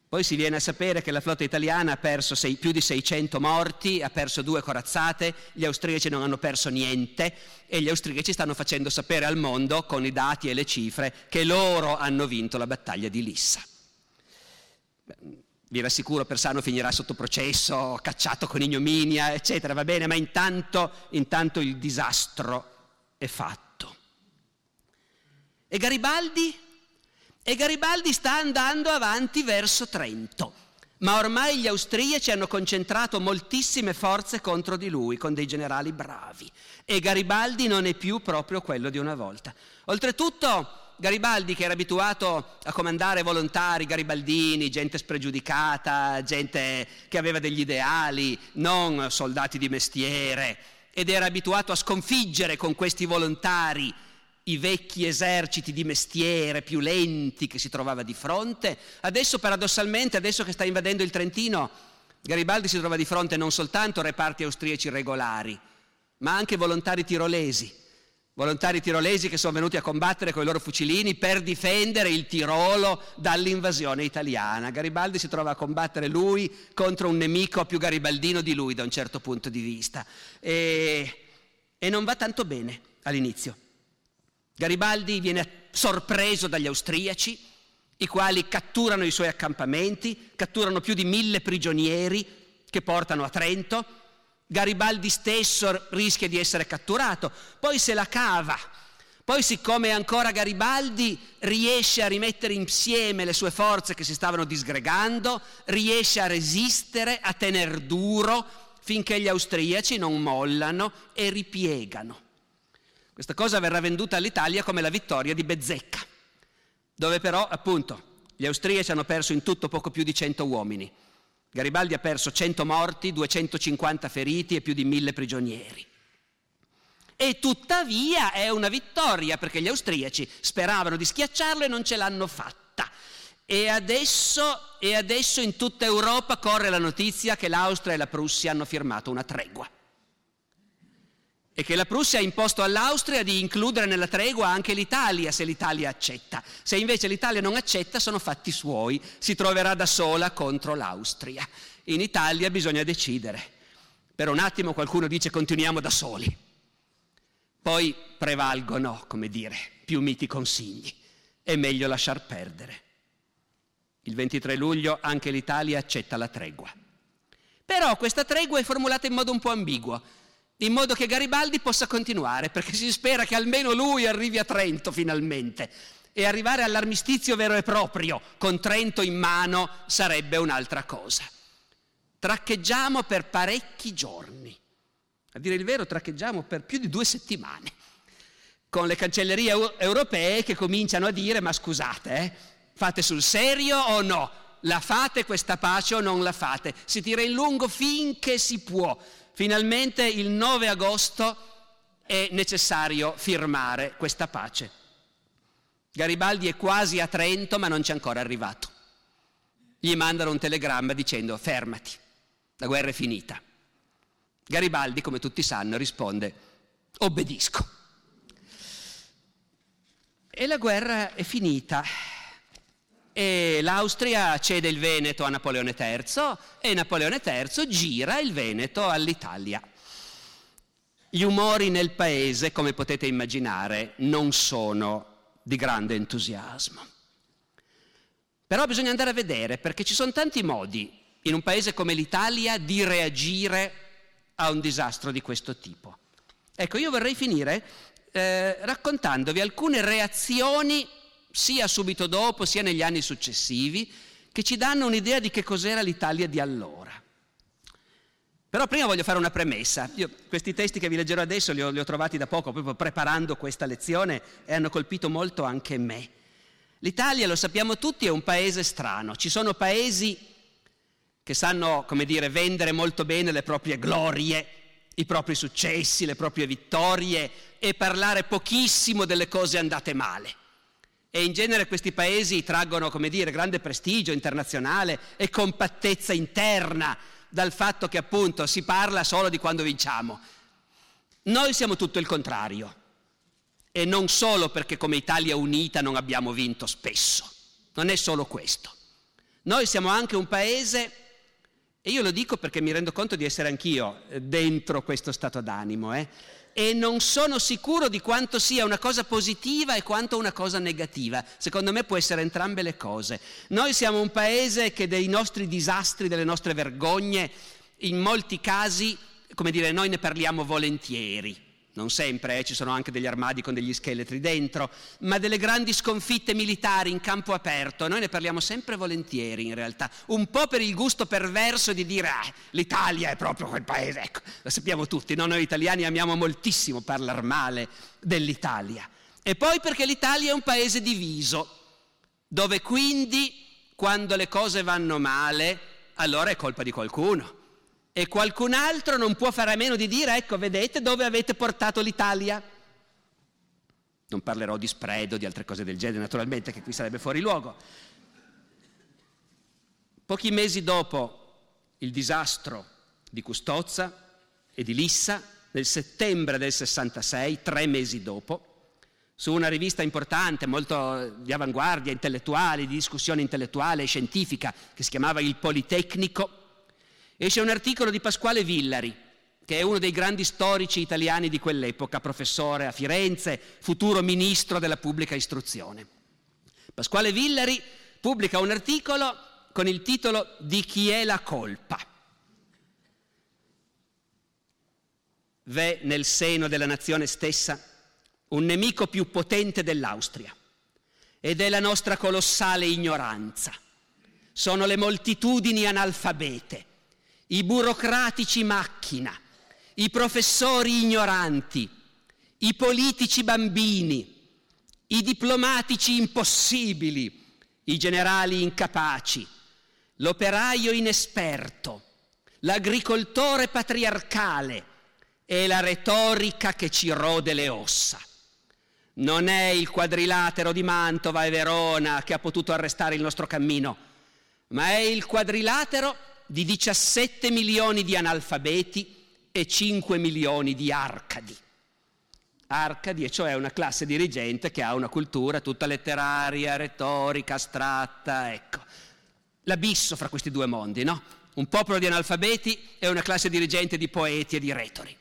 Poi si viene a sapere che la flotta italiana ha perso sei, più di 600 morti, ha perso due corazzate, gli austriaci non hanno perso niente e gli austriaci stanno facendo sapere al mondo con i dati e le cifre che loro hanno vinto la battaglia di Lissa vi rassicuro, Persano finirà sotto processo, cacciato con ignominia, eccetera, va bene, ma intanto, intanto il disastro è fatto. E Garibaldi? E Garibaldi sta andando avanti verso Trento, ma ormai gli austriaci hanno concentrato moltissime forze contro di lui, con dei generali bravi, e Garibaldi non è più proprio quello di una volta. Oltretutto, Garibaldi che era abituato a comandare volontari garibaldini, gente spregiudicata, gente che aveva degli ideali, non soldati di mestiere, ed era abituato a sconfiggere con questi volontari i vecchi eserciti di mestiere più lenti che si trovava di fronte, adesso paradossalmente, adesso che sta invadendo il Trentino, Garibaldi si trova di fronte non soltanto reparti austriaci regolari, ma anche volontari tirolesi Volontari tirolesi che sono venuti a combattere con i loro fucilini per difendere il Tirolo dall'invasione italiana. Garibaldi si trova a combattere lui contro un nemico più garibaldino di lui da un certo punto di vista. E, e non va tanto bene all'inizio. Garibaldi viene sorpreso dagli austriaci, i quali catturano i suoi accampamenti, catturano più di mille prigionieri che portano a Trento Garibaldi stesso rischia di essere catturato, poi se la cava. Poi siccome ancora Garibaldi riesce a rimettere insieme le sue forze che si stavano disgregando, riesce a resistere, a tener duro finché gli austriaci non mollano e ripiegano. Questa cosa verrà venduta all'Italia come la vittoria di Bezzecca, dove però appunto gli austriaci hanno perso in tutto poco più di 100 uomini Garibaldi ha perso 100 morti, 250 feriti e più di 1000 prigionieri. E tuttavia è una vittoria perché gli austriaci speravano di schiacciarlo e non ce l'hanno fatta. E adesso, e adesso in tutta Europa corre la notizia che l'Austria e la Prussia hanno firmato una tregua e che la Prussia ha imposto all'Austria di includere nella tregua anche l'Italia se l'Italia accetta. Se invece l'Italia non accetta sono fatti suoi, si troverà da sola contro l'Austria. In Italia bisogna decidere. Per un attimo qualcuno dice continuiamo da soli. Poi prevalgono, come dire, più miti consigli. È meglio lasciar perdere. Il 23 luglio anche l'Italia accetta la tregua. Però questa tregua è formulata in modo un po' ambiguo in modo che Garibaldi possa continuare, perché si spera che almeno lui arrivi a Trento finalmente. E arrivare all'armistizio vero e proprio, con Trento in mano, sarebbe un'altra cosa. Traccheggiamo per parecchi giorni. A dire il vero, traccheggiamo per più di due settimane, con le cancellerie europee che cominciano a dire, ma scusate, eh, fate sul serio o no? La fate questa pace o non la fate? Si tira in lungo finché si può finalmente il 9 agosto è necessario firmare questa pace. Garibaldi è quasi a Trento ma non c'è ancora arrivato. Gli mandano un telegramma dicendo fermati, la guerra è finita. Garibaldi, come tutti sanno, risponde obbedisco. E la guerra è finita e l'Austria cede il Veneto a Napoleone III e Napoleone III gira il Veneto all'Italia. Gli umori nel paese, come potete immaginare, non sono di grande entusiasmo. Però bisogna andare a vedere perché ci sono tanti modi in un paese come l'Italia di reagire a un disastro di questo tipo. Ecco, io vorrei finire eh, raccontandovi alcune reazioni sia subito dopo sia negli anni successivi, che ci danno un'idea di che cos'era l'Italia di allora. Però prima voglio fare una premessa. Io questi testi che vi leggerò adesso li ho, li ho trovati da poco, proprio preparando questa lezione, e hanno colpito molto anche me. L'Italia, lo sappiamo tutti, è un paese strano. Ci sono paesi che sanno, come dire, vendere molto bene le proprie glorie, i propri successi, le proprie vittorie e parlare pochissimo delle cose andate male e in genere questi paesi traggono, come dire, grande prestigio internazionale e compattezza interna dal fatto che appunto si parla solo di quando vinciamo. Noi siamo tutto il contrario e non solo perché come Italia unita non abbiamo vinto spesso, non è solo questo. Noi siamo anche un paese, e io lo dico perché mi rendo conto di essere anch'io dentro questo stato d'animo, eh, e non sono sicuro di quanto sia una cosa positiva e quanto una cosa negativa. Secondo me può essere entrambe le cose. Noi siamo un paese che dei nostri disastri, delle nostre vergogne, in molti casi, come dire, noi ne parliamo volentieri non sempre, eh, ci sono anche degli armadi con degli scheletri dentro, ma delle grandi sconfitte militari in campo aperto, noi ne parliamo sempre volentieri in realtà, un po' per il gusto perverso di dire ah, l'Italia è proprio quel paese, ecco, lo sappiamo tutti, no? noi italiani amiamo moltissimo parlare male dell'Italia, e poi perché l'Italia è un paese diviso, dove quindi quando le cose vanno male, allora è colpa di qualcuno e qualcun altro non può fare a meno di dire, ecco, vedete dove avete portato l'Italia? Non parlerò di spread o di altre cose del genere, naturalmente, che qui sarebbe fuori luogo. Pochi mesi dopo il disastro di Custozza e di Lissa, nel settembre del 66, tre mesi dopo, su una rivista importante, molto di avanguardia intellettuale, di discussione intellettuale e scientifica, che si chiamava Il Politecnico, esce un articolo di Pasquale Villari, che è uno dei grandi storici italiani di quell'epoca, professore a Firenze, futuro ministro della pubblica istruzione. Pasquale Villari pubblica un articolo con il titolo Di chi è la colpa? V'è nel seno della nazione stessa un nemico più potente dell'Austria ed è la nostra colossale ignoranza. Sono le moltitudini analfabete i burocratici macchina, i professori ignoranti, i politici bambini, i diplomatici impossibili, i generali incapaci, l'operaio inesperto, l'agricoltore patriarcale e la retorica che ci rode le ossa. Non è il quadrilatero di Mantova e Verona che ha potuto arrestare il nostro cammino, ma è il quadrilatero di 17 milioni di analfabeti e 5 milioni di arcadi. Arcadi, e cioè una classe dirigente che ha una cultura tutta letteraria, retorica, astratta, ecco. L'abisso fra questi due mondi, no? Un popolo di analfabeti e una classe dirigente di poeti e di retori.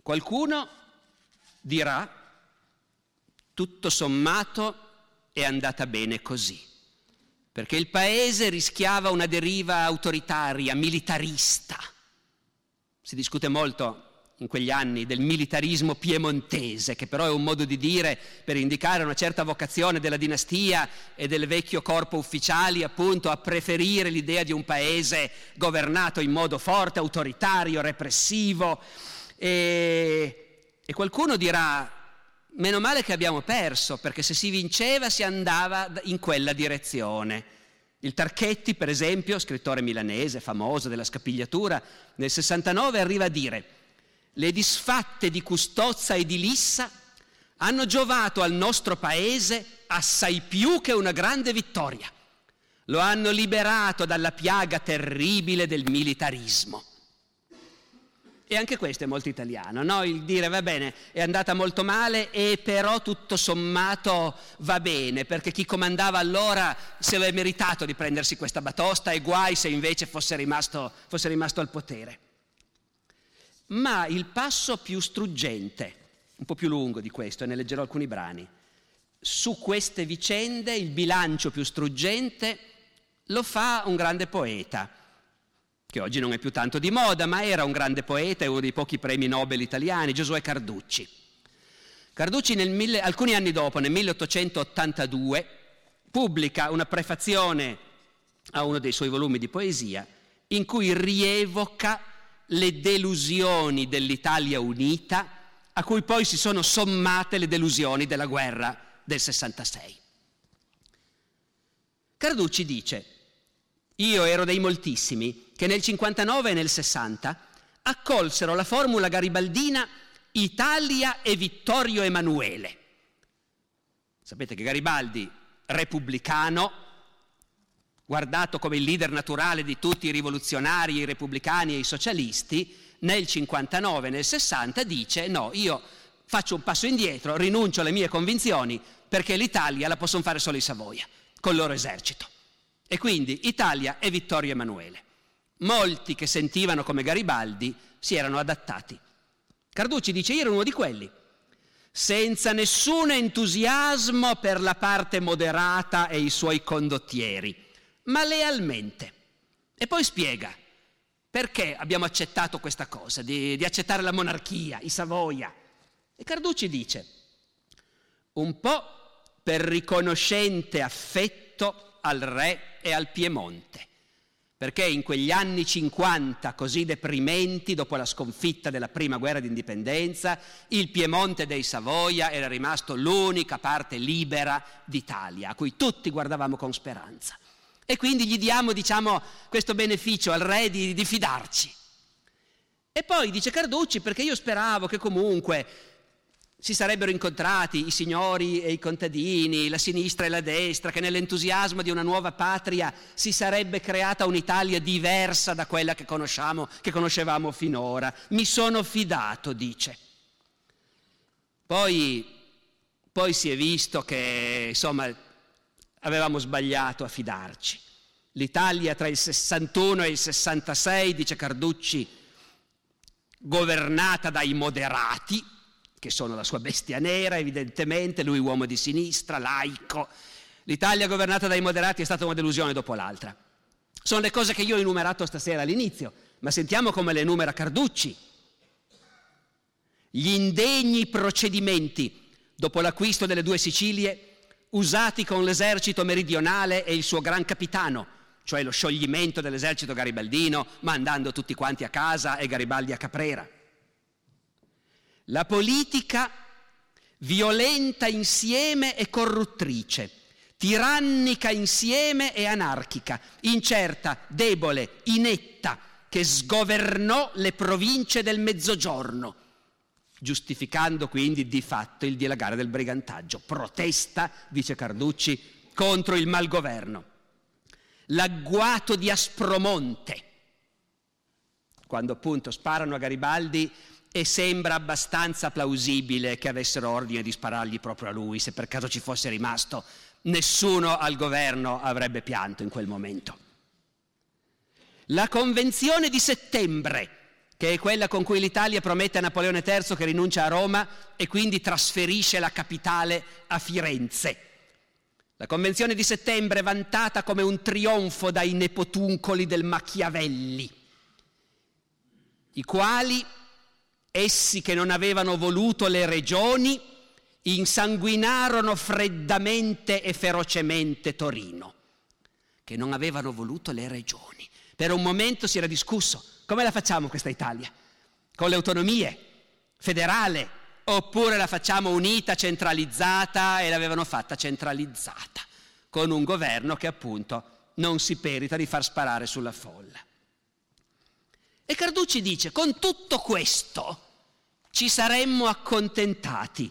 Qualcuno dirà, tutto sommato, è andata bene così, perché il paese rischiava una deriva autoritaria, militarista. Si discute molto in quegli anni del militarismo piemontese, che però è un modo di dire per indicare una certa vocazione della dinastia e del vecchio corpo ufficiali appunto a preferire l'idea di un paese governato in modo forte, autoritario, repressivo. E, e qualcuno dirà Meno male che abbiamo perso, perché se si vinceva si andava in quella direzione. Il Tarchetti, per esempio, scrittore milanese famoso della scapigliatura, nel 69 arriva a dire le disfatte di Custozza e di Lissa hanno giovato al nostro paese assai più che una grande vittoria. Lo hanno liberato dalla piaga terribile del militarismo. E anche questo è molto italiano, no? il dire va bene, è andata molto male e però tutto sommato va bene, perché chi comandava allora se lo è meritato di prendersi questa batosta e guai se invece fosse rimasto, fosse rimasto al potere. Ma il passo più struggente, un po' più lungo di questo, e ne leggerò alcuni brani, su queste vicende il bilancio più struggente lo fa un grande poeta, che oggi non è più tanto di moda, ma era un grande poeta e uno dei pochi premi Nobel italiani, Giosuè Carducci. Carducci mille, alcuni anni dopo, nel 1882, pubblica una prefazione a uno dei suoi volumi di poesia in cui rievoca le delusioni dell'Italia unita a cui poi si sono sommate le delusioni della guerra del 66. Carducci dice, io ero dei moltissimi che nel 59 e nel 60 accolsero la formula garibaldina Italia e Vittorio Emanuele. Sapete che Garibaldi, repubblicano, guardato come il leader naturale di tutti i rivoluzionari, i repubblicani e i socialisti, nel 59 e nel 60 dice no, io faccio un passo indietro, rinuncio alle mie convinzioni perché l'Italia la possono fare solo i Savoia, col loro esercito. E quindi Italia e Vittorio Emanuele. Molti che sentivano come Garibaldi si erano adattati. Carducci dice, io ero uno di quelli, senza nessun entusiasmo per la parte moderata e i suoi condottieri, ma lealmente. E poi spiega perché abbiamo accettato questa cosa, di, di accettare la monarchia, i Savoia. E Carducci dice, un po' per riconoscente affetto al re e al Piemonte perché in quegli anni 50 così deprimenti, dopo la sconfitta della prima guerra d'indipendenza, il Piemonte dei Savoia era rimasto l'unica parte libera d'Italia, a cui tutti guardavamo con speranza. E quindi gli diamo, diciamo, questo beneficio al re di, di fidarci. E poi dice Carducci, perché io speravo che comunque si sarebbero incontrati i signori e i contadini, la sinistra e la destra, che nell'entusiasmo di una nuova patria si sarebbe creata un'Italia diversa da quella che, che conoscevamo finora. Mi sono fidato, dice. Poi, poi si è visto che, insomma, avevamo sbagliato a fidarci. L'Italia tra il 61 e il 66, dice Carducci, governata dai moderati, che sono la sua bestia nera, evidentemente, lui uomo di sinistra, laico. L'Italia governata dai moderati è stata una delusione dopo l'altra. Sono le cose che io ho enumerato stasera all'inizio, ma sentiamo come le enumera Carducci. Gli indegni procedimenti dopo l'acquisto delle due Sicilie usati con l'esercito meridionale e il suo gran capitano, cioè lo scioglimento dell'esercito garibaldino, mandando tutti quanti a casa e Garibaldi a Caprera. La politica violenta insieme e corruttrice, tirannica insieme e anarchica, incerta, debole, inetta, che sgovernò le province del Mezzogiorno, giustificando quindi di fatto il dilagare del brigantaggio. Protesta, dice Carducci, contro il malgoverno. L'agguato di Aspromonte, quando appunto sparano a Garibaldi e sembra abbastanza plausibile che avessero ordine di sparargli proprio a lui, se per caso ci fosse rimasto, nessuno al governo avrebbe pianto in quel momento. La convenzione di settembre, che è quella con cui l'Italia promette a Napoleone III che rinuncia a Roma e quindi trasferisce la capitale a Firenze. La convenzione di settembre vantata come un trionfo dai nepotuncoli del Machiavelli, i quali Essi che non avevano voluto le regioni insanguinarono freddamente e ferocemente Torino, che non avevano voluto le regioni. Per un momento si era discusso, come la facciamo questa Italia? Con le autonomie, federale, oppure la facciamo unita, centralizzata e l'avevano fatta centralizzata, con un governo che appunto non si perita di far sparare sulla folla. E Carducci dice, con tutto questo, ci saremmo accontentati.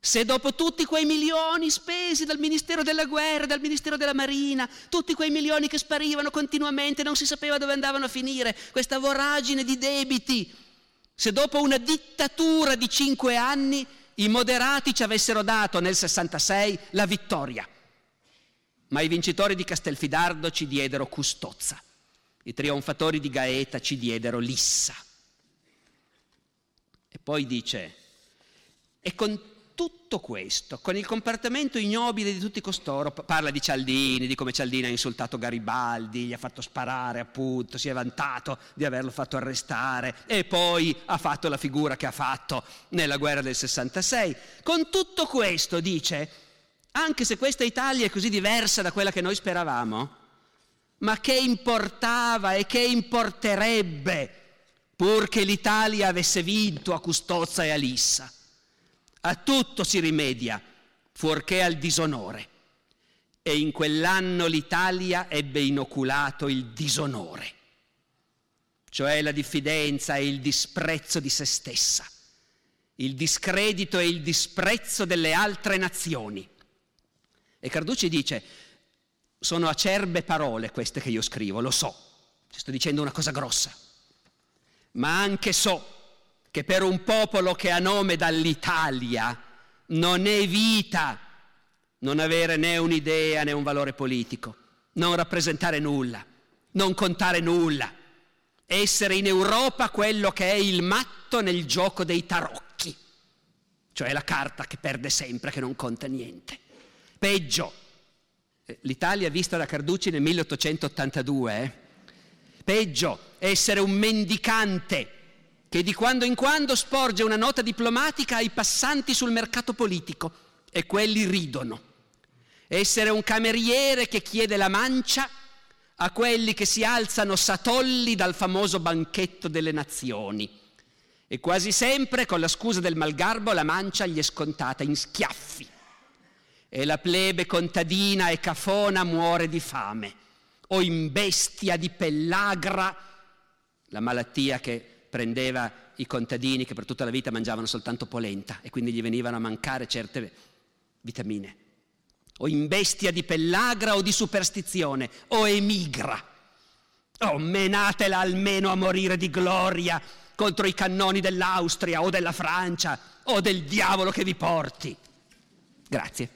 Se dopo tutti quei milioni spesi dal Ministero della Guerra, dal Ministero della Marina, tutti quei milioni che sparivano continuamente, non si sapeva dove andavano a finire, questa voragine di debiti, se dopo una dittatura di cinque anni i moderati ci avessero dato nel 66 la vittoria, ma i vincitori di Castelfidardo ci diedero Custozza, i trionfatori di Gaeta ci diedero Lissa. E poi dice, e con tutto questo, con il comportamento ignobile di tutti costoro, parla di Cialdini, di come Cialdini ha insultato Garibaldi, gli ha fatto sparare appunto, si è vantato di averlo fatto arrestare e poi ha fatto la figura che ha fatto nella guerra del 66. Con tutto questo dice, anche se questa Italia è così diversa da quella che noi speravamo, ma che importava e che importerebbe pur che l'Italia avesse vinto a Custozza e a Lissa. A tutto si rimedia, fuorché al disonore. E in quell'anno l'Italia ebbe inoculato il disonore, cioè la diffidenza e il disprezzo di se stessa, il discredito e il disprezzo delle altre nazioni. E Carducci dice, sono acerbe parole queste che io scrivo, lo so, sto dicendo una cosa grossa ma anche so che per un popolo che ha nome dall'Italia non è vita non avere né un'idea né un valore politico, non rappresentare nulla, non contare nulla, essere in Europa quello che è il matto nel gioco dei tarocchi, cioè la carta che perde sempre, che non conta niente. Peggio, eh, l'Italia vista da Carducci nel 1882, eh? Peggio, essere un mendicante che di quando in quando sporge una nota diplomatica ai passanti sul mercato politico e quelli ridono. Essere un cameriere che chiede la mancia a quelli che si alzano satolli dal famoso banchetto delle nazioni. E quasi sempre, con la scusa del malgarbo, la mancia gli è scontata in schiaffi. E la plebe contadina e cafona muore di fame, o in bestia di pellagra, la malattia che prendeva i contadini che per tutta la vita mangiavano soltanto polenta e quindi gli venivano a mancare certe vitamine o in bestia di pellagra o di superstizione, o emigra. Oh, menatela almeno a morire di gloria contro i cannoni dell'Austria o della Francia o del diavolo che vi porti. Grazie.